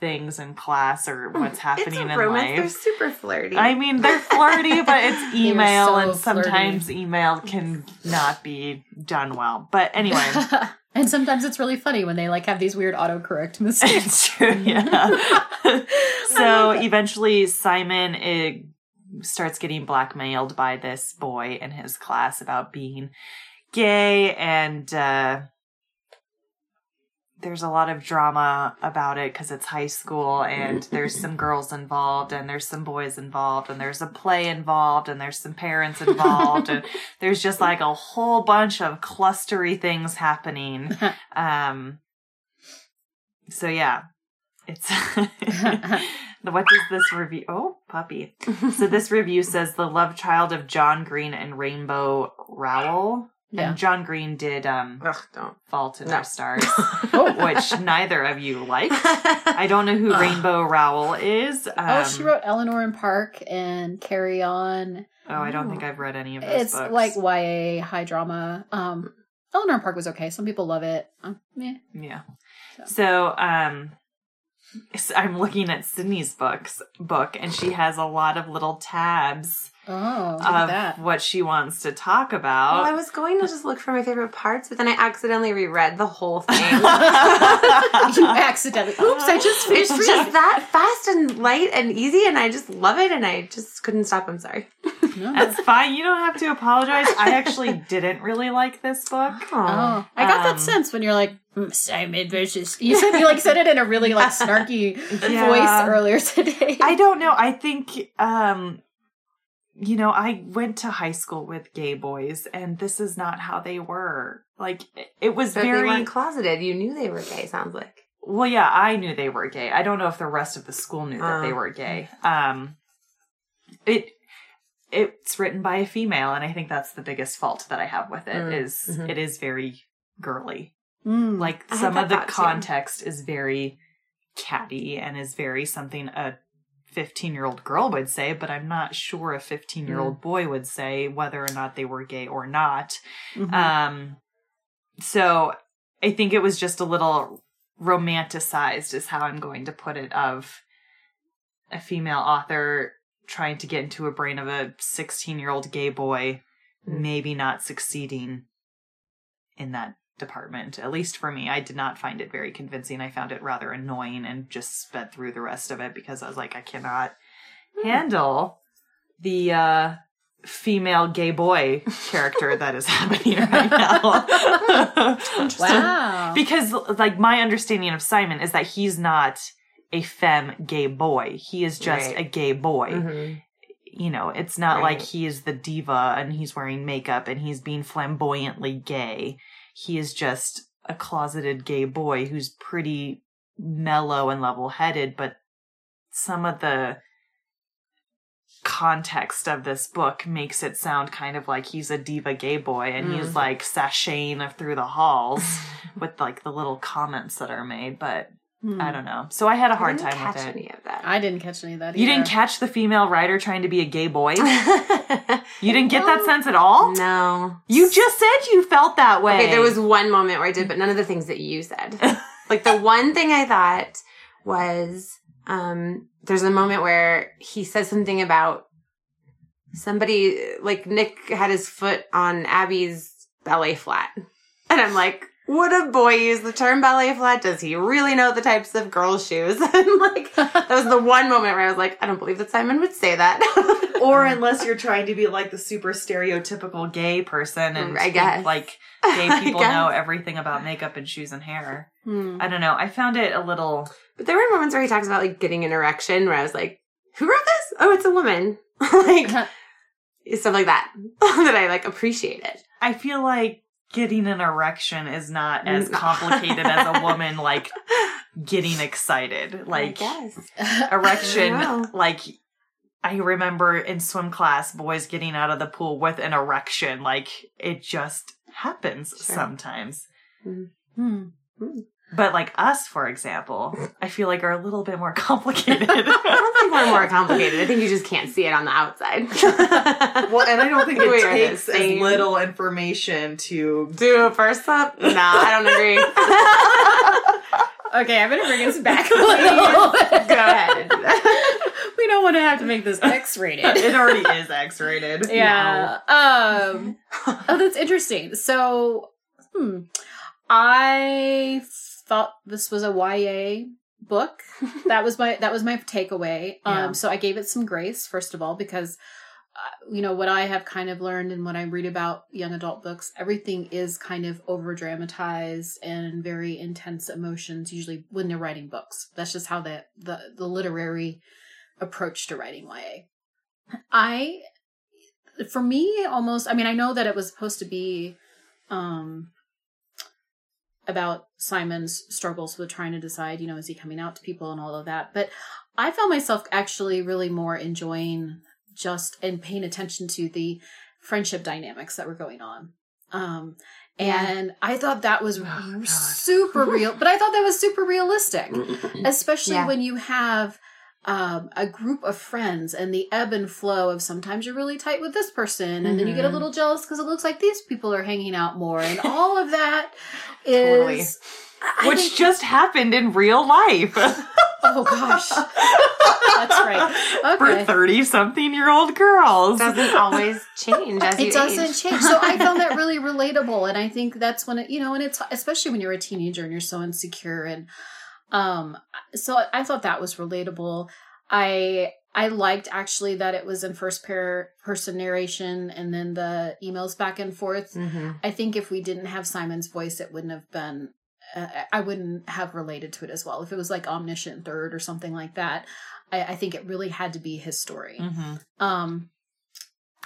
things in class or what's happening it's a in romance. They're super flirty. I mean, they're flirty, but it's email, so and sometimes email can not be done well. But anyway, and sometimes it's really funny when they like have these weird autocorrect mistakes. it's true. Yeah. so eventually, Simon it starts getting blackmailed by this boy in his class about being gay, and uh, there's a lot of drama about it because it's high school and there's some girls involved and there's some boys involved and there's a play involved and there's some parents involved and there's just like a whole bunch of clustery things happening. Um so yeah it's what does this review oh puppy. So this review says the love child of john green and rainbow rowell Yeah. and john green did um Ugh, don't. fault in No. our stars Oh. which neither of you liked i don't know who rainbow rowell is um, oh, she wrote Eleanor and Park and Carry On. oh i don't think i've read any of those It's books like YA high drama. Um, Eleanor and Park was okay. Some people love it. Um, meh. Yeah. So. So, um, s- I'm looking at Sydney's books book, and she has a lot of little tabs Oh, of that. what she wants to talk Well, about. I was going to just look for my favorite parts, but then I accidentally reread the whole thing. you accidentally. Oops! I just it's finished just that fast and light and easy, and I just love it, and I just couldn't stop. I'm sorry. No. That's fine. You don't have to apologize. I actually didn't really like this book. Oh, I got Um, that sense when you're like "Mm, Simon versus. You said you like said it in a really like snarky Yeah. voice earlier today. I don't know. I think, um, you know, I went to high school with gay boys, and this is not how they were. Like, it- was But they very. weren't closeted. You knew they were gay. Sounds like. Well, yeah, I knew they were gay. I don't know if the rest of the school knew that they Oh. were gay. Um, it it's written by a female, and I think that's the biggest fault that I have with it. Mm, Is mhm. it is very girly. Mm. Like I some of the thought, too. context is very catty and is very something a 15 year old girl would say, but I'm not sure a 15 year Mm. old boy would say whether or not they were gay or not. Mhm. Um, so I think it was just a little romanticized, is how I'm going to put it, of a female author trying to get into a brain of a 16 year old gay boy, Mm. maybe not succeeding in that department. At least for me, I did not find it very convincing. I found it rather annoying and just sped through the rest of it because I was like, I cannot handle the uh female gay boy character that is happening right now. wow. because like my understanding of Simon is that he's not a femme gay boy. He is just Right. a gay boy. Mhm. You know, it's not like he is the diva and he's wearing makeup and he's being flamboyantly gay. He is just a closeted gay boy who's pretty mellow and level headed, but some of the context of this book makes it sound kind of like he's a diva gay boy and he's mm-hmm. like sashaying through the halls with like the little comments that are made, but I don't know. So I had a hard didn't time catch with it. any of that. I didn't catch any of that. You didn't catch the female writer trying to be a gay boy? You didn't get that sense at all? no. You just said you felt that way. Okay, there was one moment where I did, but none of the things that you said. like the one thing I thought was um there's a moment where he says something about somebody like Nick had his foot on Abby's ballet flat. And I'm like, would a boy use the term ballet flat? Does he really know the types of girls' shoes? and like that was the one moment where I was like, I don't believe that Simon would say that. or unless you're trying to be like the super stereotypical gay person and I think, guess. like gay people know everything about makeup and shoes and hair. Hmm. I don't know. I found it a little But there were moments where he talks about like getting an erection where I was like, who wrote this? Oh, it's a woman. like stuff like that that I like appreciated. I feel like getting an erection is not as complicated as a woman like getting excited. Like erection I like I remember in swim class boys getting out of the pool with an erection like it just happens Sure. sometimes. Hmm. But like us for example, I feel like are a little bit more complicated. I don't think we're more complicated. I think you just can't see it on the outside. well, and I don't think We it are the takes as same. little information to Do a first up? No, I don't agree. Okay, I'm gonna bring us back a little. Go ahead. we don't want to have to make this X-rated. it already is X-rated. Yeah. Um. Oh, that's interesting. So, hmm, I thought this was a YA book. That was my that was my takeaway. Yeah. Um. So I gave it some grace first of all because. Uh, you know what I have kind of learned and what I read about young adult books, everything is kind of over dramatized and very intense emotions. Usually when they're writing books, that's just how the the, the literary approach to writing YA. I for me almost i mean i know that it was supposed to be um about simon's struggles with trying to decide you know is he coming out to people and all of that but i found myself actually really more enjoying just and paying attention to the friendship dynamics that were going on um Yeah. and i thought that was Oh, super real but i thought that was super realistic especially Yeah. when you have um, a group of friends and the ebb and flow of sometimes you're really tight with this person and then you get a Mhm. little jealous because it looks like these people are hanging out more and all of that is Totally. I- I Which think- just happened in real life. oh gosh that's right For 30 something year old girls. doesn't always change as you it doesn't age. change so i found that really relatable and i think that's when it you know and it's especially when you're a teenager and you're so insecure and um so i thought that was relatable i i liked actually that it was in first pair person narration and then the emails back and forth Mhm. i think if we didn't have simon's voice it wouldn't have been uh, i wouldn't have related to it as well if it was like omniscient third or something like that i, I think it really had to be his story Mhm. um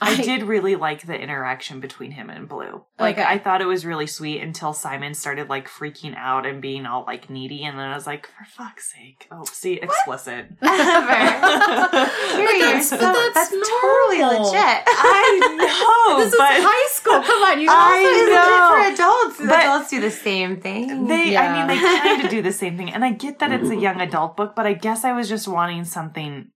I did really like the interaction between him and Blue. Like Okay. I thought it was really sweet until Simon started like freaking out and being all like needy, and then I was like, for fuck's sake! Oh, see, explicit. Here, you're that's- so- but that's that's, totally legit. I know, this is but high school. Come on, you I It's know. for adults. But- adults do the same thing. They, I mean, they kind of do the same thing, and I get that it's a young adult book, but I guess I was just wanting something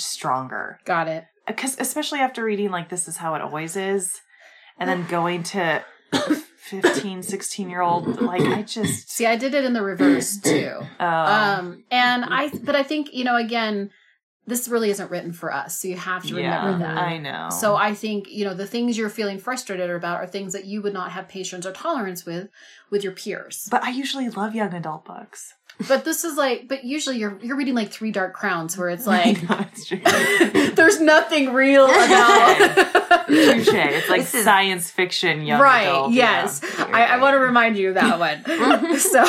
stronger. got it. because especially after reading like this is how it always is and then going to 15 16 year old like i just See, I did it in the reverse too. um, Um, and I, but I think you know, again, this really isn't written for us, so you have to remember yeah that. i know So I think you know the things you're feeling frustrated about are things that you would not have patience or tolerance with with your peers. but i usually love young adult books But this is like, but usually you're you're reading like Three Dark Crowns, where it's like true. there's nothing real about. Touche. It's like is- science fiction young right adult, yes Yeah. I, I want to remind you of that one so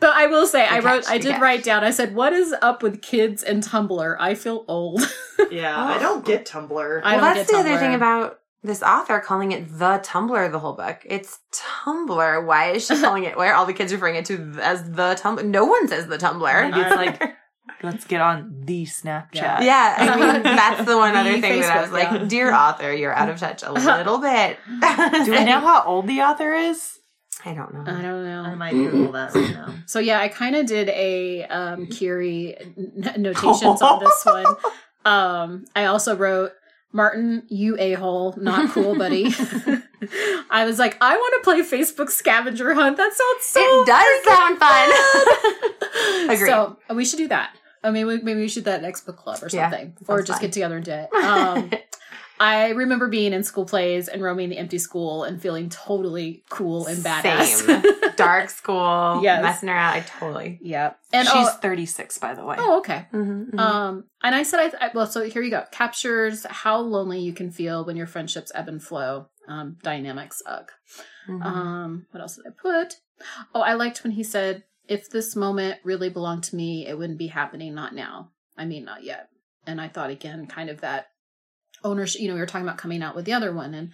but i will say i wrote catch, i did catch. write down i said what is up with kids and tumblr i feel old yeah, oh. i don't get tumblr I well, don't that's get the other thing about this author calling it the Tumblr the whole book. It's Tumblr. Why is she calling it? Why are all the kids referring it to as the Tumblr? No one says the Tumblr. Maybe it's like, let's get on the Snapchat. Yeah. Yeah, I mean that's the one The other thing that I was like, yeah. dear author, you're out of touch a little bit. Do we know how old the author is? I don't know. I don't know. I might Google that right now. So yeah, I kind of did a um Curie n- notations on this one. Um, I also wrote Martin, you a hole, not cool, buddy. I was like, I want to play Facebook scavenger hunt. That sounds so. it does sound fun. Agreed. So we should do that. I mean, we, maybe we should do that next book club or Yeah, something, or just fun. get together and do it. Um, I remember being in school plays and roaming the empty school and feeling totally cool and badass. Same. Dark school, Yes. messing around. I totally. yeah, and She's oh, 36, by the way. oh, okay. Mhm, mhm. Um, and I said, I, I well, so here you go. Captures how lonely you can feel when your friendships ebb and flow. Um, dynamics, ugh. Mhm. Um, what else did I put? Oh, I liked when he said, "If this moment really belonged to me, it wouldn't be happening. Not now. I mean, not yet." And I thought again, kind of that ownership. You know, we were talking about coming out with the other one, and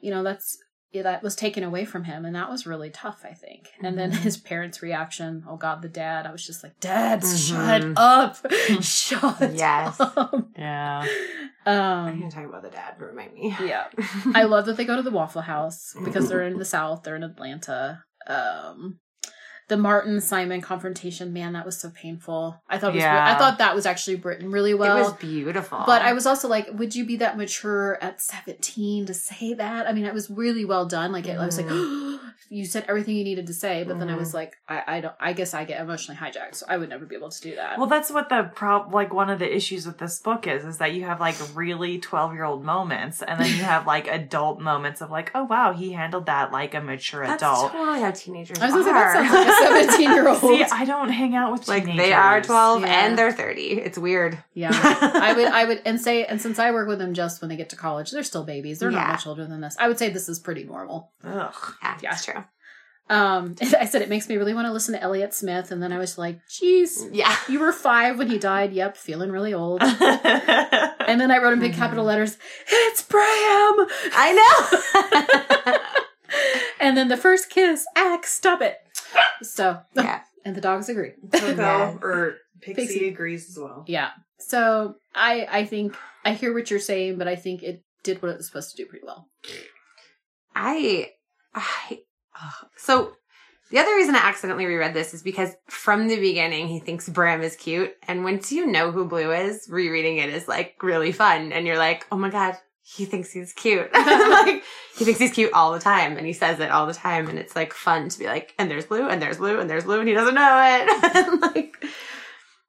you know, that's yeah, that was taken away from him, and that was really tough. I think. And then Mhm. his parents' reaction. Oh God, the dad. I was just like, Dad, Mhm. shut up, shut up. Yes. up. Yeah. I'm Um, gonna talk about the dad. Remind me. yeah. I love that they go to the Waffle House because they're in the South. They're in Atlanta. Um, the Martin Simon confrontation, man, that was so painful. I thought it was. Yeah. I thought that was actually written really well. it was beautiful. but I was also like, would you be that mature at seventeen to say that? I mean, it was really well done. Like, it, I was like, mm. you said everything you needed to say, but then I was mm-hmm. like, I, I don't. I guess I get emotionally hijacked, so I would never be able to do that. Well, that's what the prob like one of the issues with this book is, is that you have like really 12 year old moments and then you have like adult moments of like, oh wow, he handled that like a mature That's adult. totally how teenagers I was gonna say are. that sounds like a seventeen-year-old. See, I don't hang out with like teenagers. they are 12 Yeah. and they're 30. It's weird. Yeah, I would, I would, and say, and since I work with them just when they get to college, they're still babies. They're Yeah. not much older than this. I would say this is pretty normal. Ugh. Yeah, Yeah. It's true. Um, I said it makes me really want to listen to Elliott Smith, and then I was like, "Geez, Yeah. you were five when he died. Yep, feeling really old." And then I wrote in big capital letters, "It's Bram." I know. And then the first kiss, Axe, stop it. So, yeah. and the dogs agree. Yeah. or Pixie, Pixie. agrees as well. Yeah. So I, I think I hear what you're saying, but I think it did what it was supposed to do pretty well. I, I, ugh. So the other reason I accidentally reread this is because from the beginning he thinks Bram is cute, and once you know who Blue is, rereading it is like really fun, and you're like, oh my god, he thinks he's cute. like he thinks he's cute all the time, and he says it all the time, and it's like fun to be like, and there's Blue, and there's Blue, and there's Blue, and he doesn't know it. like,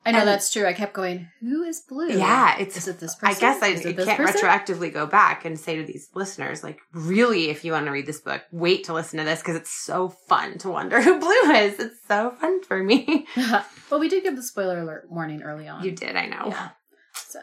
I know And- that's true. I kept going, who is Blue? yeah, it's Is it this person? I guess I can't person? retroactively go back and say to these listeners, like, really, if you want to read this book, wait to listen to this because it's so fun to wonder who Blue is. It's so fun for me. well, we did give the spoiler alert warning early on. You did, I know. Yeah. So.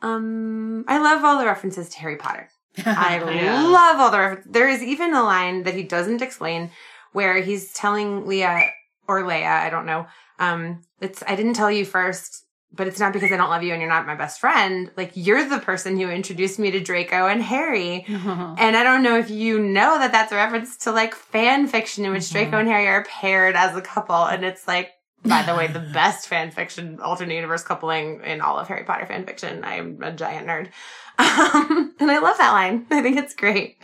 Um, I love all the references to Harry Potter. I Yeah. love all the references. There is even a line that he doesn't explain where he's telling Leah or Leia, I don't know. Um, it's I didn't tell you first, but it's not because I don't love you and you're not my best friend. Like you're the person who introduced me to Draco and Harry. And I don't know if you know that that's a reference to like fan fiction in which Mhm. Draco and Harry are paired as a couple. And it's like, by the way, the best fan fiction alternate universe coupling in all of Harry Potter fan fiction. I am a giant nerd. Um, and I love that line. I think it's great.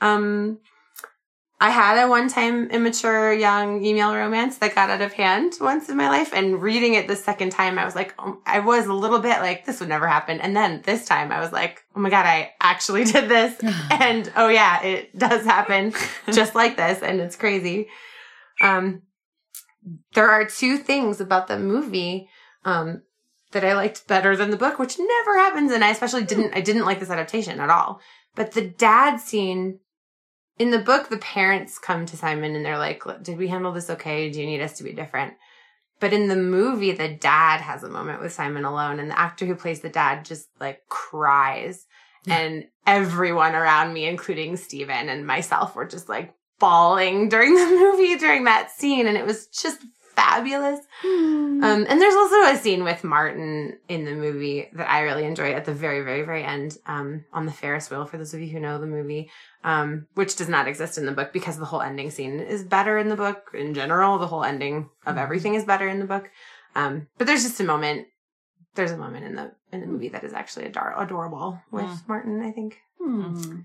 Um, I had a one time immature young email romance that got out of hand once in my life. And reading it the second time, I was like, oh, I was a little bit like, this would never happen. And then this time I was like, oh my God, I actually did this. and oh yeah, it does happen just like this. And it's crazy. Um, there are two things about the movie, um, that I liked better than the book, which never happens. And I especially didn't, I didn't like this adaptation at all. But the dad scene in the book, the parents come to Simon and they're like, did we handle this okay? Do you need us to be different? But in the movie, the dad has a moment with Simon alone and the actor who plays the dad just like cries. and everyone around me, including Steven and myself, were just like bawling during the movie during that scene. And it was just fabulous. Hmm. Um, and there's also a scene with Martin in the movie that I really enjoyed at the very, very, very end, um, on the Ferris wheel, for those of you who know the movie, um, which does not exist in the book because the whole ending scene is better in the book. In general, the whole ending of everything is better in the book. Um, but there's just a moment, there's a moment in the, in the movie that is actually ador- adorable with Mm. Martin, I think. Hmm.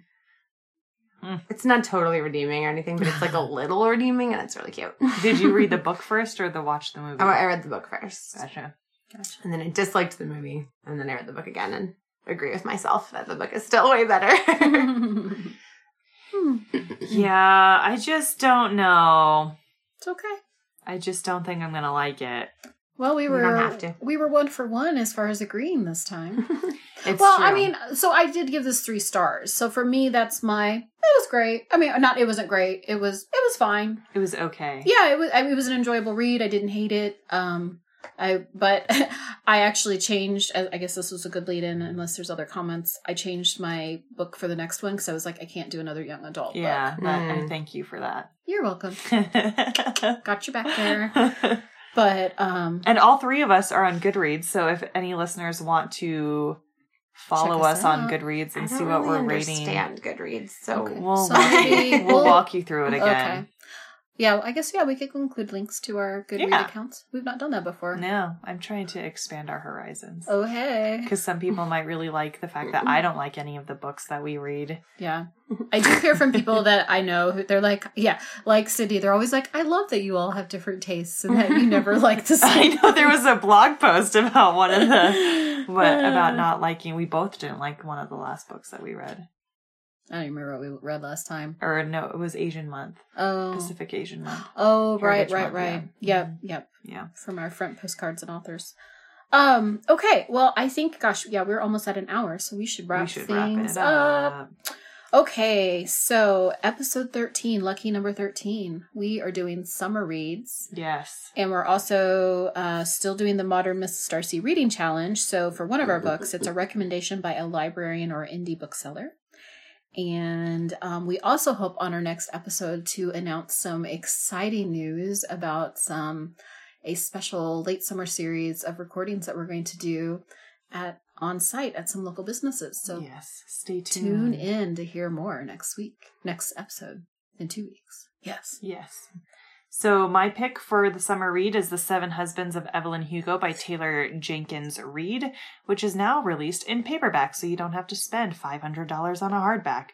It's not totally redeeming or anything, but it's like a little redeeming and it's really cute. Did you read the book first or the watch the movie? Oh, I read the book first. Gotcha. Gotcha. And then I disliked the movie. And then I read the book again and agree with myself that the book is still way better. Yeah, I just don't know. it's okay. I just don't think I'm gonna like it. Well, we were have to. we were one for one as far as agreeing this time. It's well, I mean, so I did give this three stars. So for me, that's my. It was great. I mean, not it wasn't great. It was it was fine. it was okay. Yeah, it was. I mean, it was an enjoyable read. I didn't hate it. Um, I but I actually changed. I I guess this was a good lead in, unless there's other comments. I changed my book for the next one because I was like, I can't do another young adult. book. Yeah, that, I Mm. thank you for that. you're welcome. Got you back there. But um, and all three of us are on Goodreads, so if any listeners want to follow us us, on. Goodreads and see what really we're rating, understand Goodreads, so Okay. we'll, So maybe we'll we'll- walk you through it again. okay. Yeah, I guess yeah, we could include links to our Goodread Yeah. accounts. We've not done that before. No, I'm trying to expand our horizons. Oh hey. Because some people might really like the fact that I don't like any of the books that we read. Yeah. I do hear from people that I know who they're like, yeah, like Cindy, they're always like, I love that you all have different tastes and that you never like to I know there was a blog post about one of the what about not liking. We both didn't like one of the last books that we read, I don't even remember what we read last time. or no, it was Asian Month, Oh. Pacific Asian Month. Oh, right, Heritage right, Month, right. yeah. Yep, yep. Yeah, From our front postcards and authors. Um, okay, well, I think, gosh, yeah, we're almost at an hour, so we should wrap we should things it up. up. Okay, so episode 13, lucky number 13, we are doing summer reads. Yes. And we're also uh, still doing the Modern Mrs. Darcy Reading Challenge. So for one of our books, it's a recommendation by a librarian or indie bookseller. And um, we also hope on our next episode to announce some exciting news about some a special late summer series of recordings that we're going to do at on site at some local businesses. So yes. Stay tuned. tune in to hear more next week, next episode in two weeks. Yes. Yes. So my pick for the summer read is The Seven Husbands of Evelyn Hugo by Taylor Jenkins Reid, which is now released in paperback, so you don't have to spend $500 on a hardback.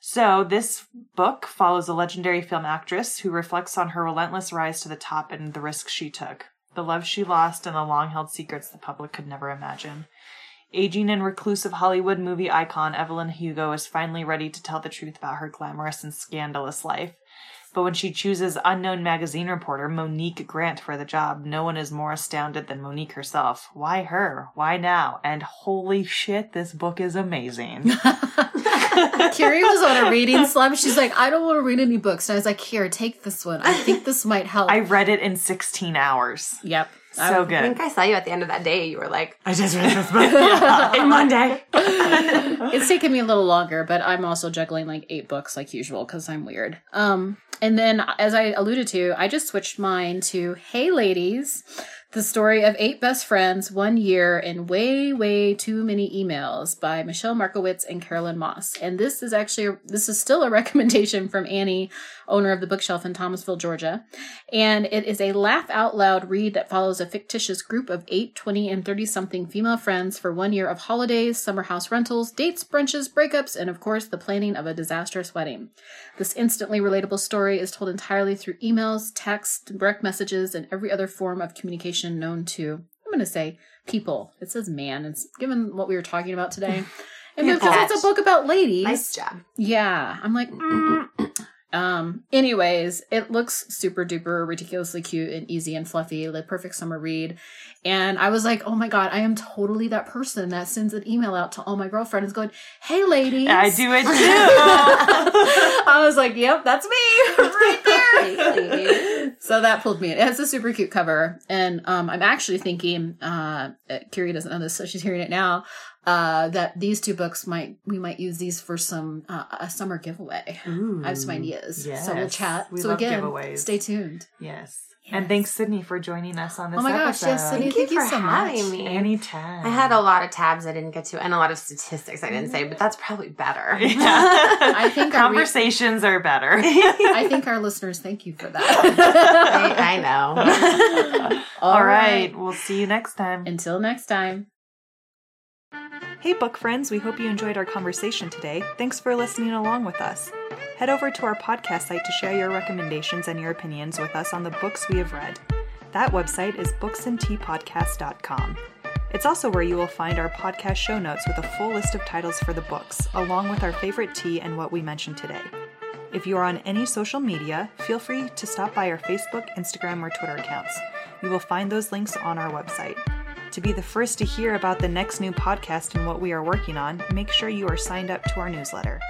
So this book follows a legendary film actress who reflects on her relentless rise to the top and the risks she took, the love she lost, and the long-held secrets the public could never imagine. Aging and reclusive Hollywood movie icon Evelyn Hugo is finally ready to tell the truth about her glamorous and scandalous life. But when she chooses unknown magazine reporter Monique Grant for the job, no one is more astounded than Monique herself. Why her? Why now? And holy shit, this book is amazing. Kiri was on a reading slump. She's like, I don't want to read any books. And I was like, here, take this one. I think this might help. I read it in 16 hours. yep. So I good. I think I saw you at the end of that day. You were like, I just read this book in one day. it's taken me a little longer, but I'm also juggling like eight books like usual because I'm weird. Um, and then as I alluded to, I just switched mine to Hey Ladies, the story of eight best friends, one year, and way, way too many emails by Michelle Markowitz and Carolyn Moss. And this is actually, this is still a recommendation from Annie, owner of the bookshelf in Thomasville, Georgia. And it is a laugh out loud read that follows a fictitious group of 8, 20, and 30 something female friends for one year of holidays, summer house rentals, dates, brunches, breakups, and of course, the planning of a disastrous wedding. This instantly relatable story is told entirely through emails, text, direct messages, and every other form of communication known to, I'm going to say, people. It says man. It's given what we were talking about today. And because it's a book about ladies. Nice job. Yeah, I'm like, mm. Um. Anyways, it looks super duper ridiculously cute and easy and fluffy, the perfect summer read. And I was like, oh my god, I am totally that person that sends an email out to all my girlfriends going, "Hey, ladies." I do it too. I was like, yep, that's me right there. so that pulled me in. It has a super cute cover. And um, I'm actually thinking, uh, Kiri doesn't know this, so she's hearing it now, uh, that these two books might, we might use these for some, uh, a summer giveaway. I have some ideas. So we'll chat. We so love again, giveaways. stay tuned. yes. And thanks, Sydney, for joining us on this Oh my gosh, episode. yes, Sydney, Thank you thank you for so having much. me. Anytime. I had a lot of tabs I didn't get to and a lot of statistics I didn't say, but that's probably better. Yeah. I think our re- conversations are better. I think our listeners thank you for that. I, I know. All right. We'll see you next time. Until next time. Hey, book friends, we hope you enjoyed our conversation today. Thanks for listening along with us. Head over to our podcast site to share your recommendations and your opinions with us on the books we have read. That website is booksandteapodcast.com. It's also where you will find our podcast show notes with a full list of titles for the books, along with our favorite tea and what we mentioned today. If you are on any social media, feel free to stop by our Facebook, Instagram, or Twitter accounts. You will find those links on our website. To be the first to hear about the next new podcast and what we are working on, make sure you are signed up to our newsletter.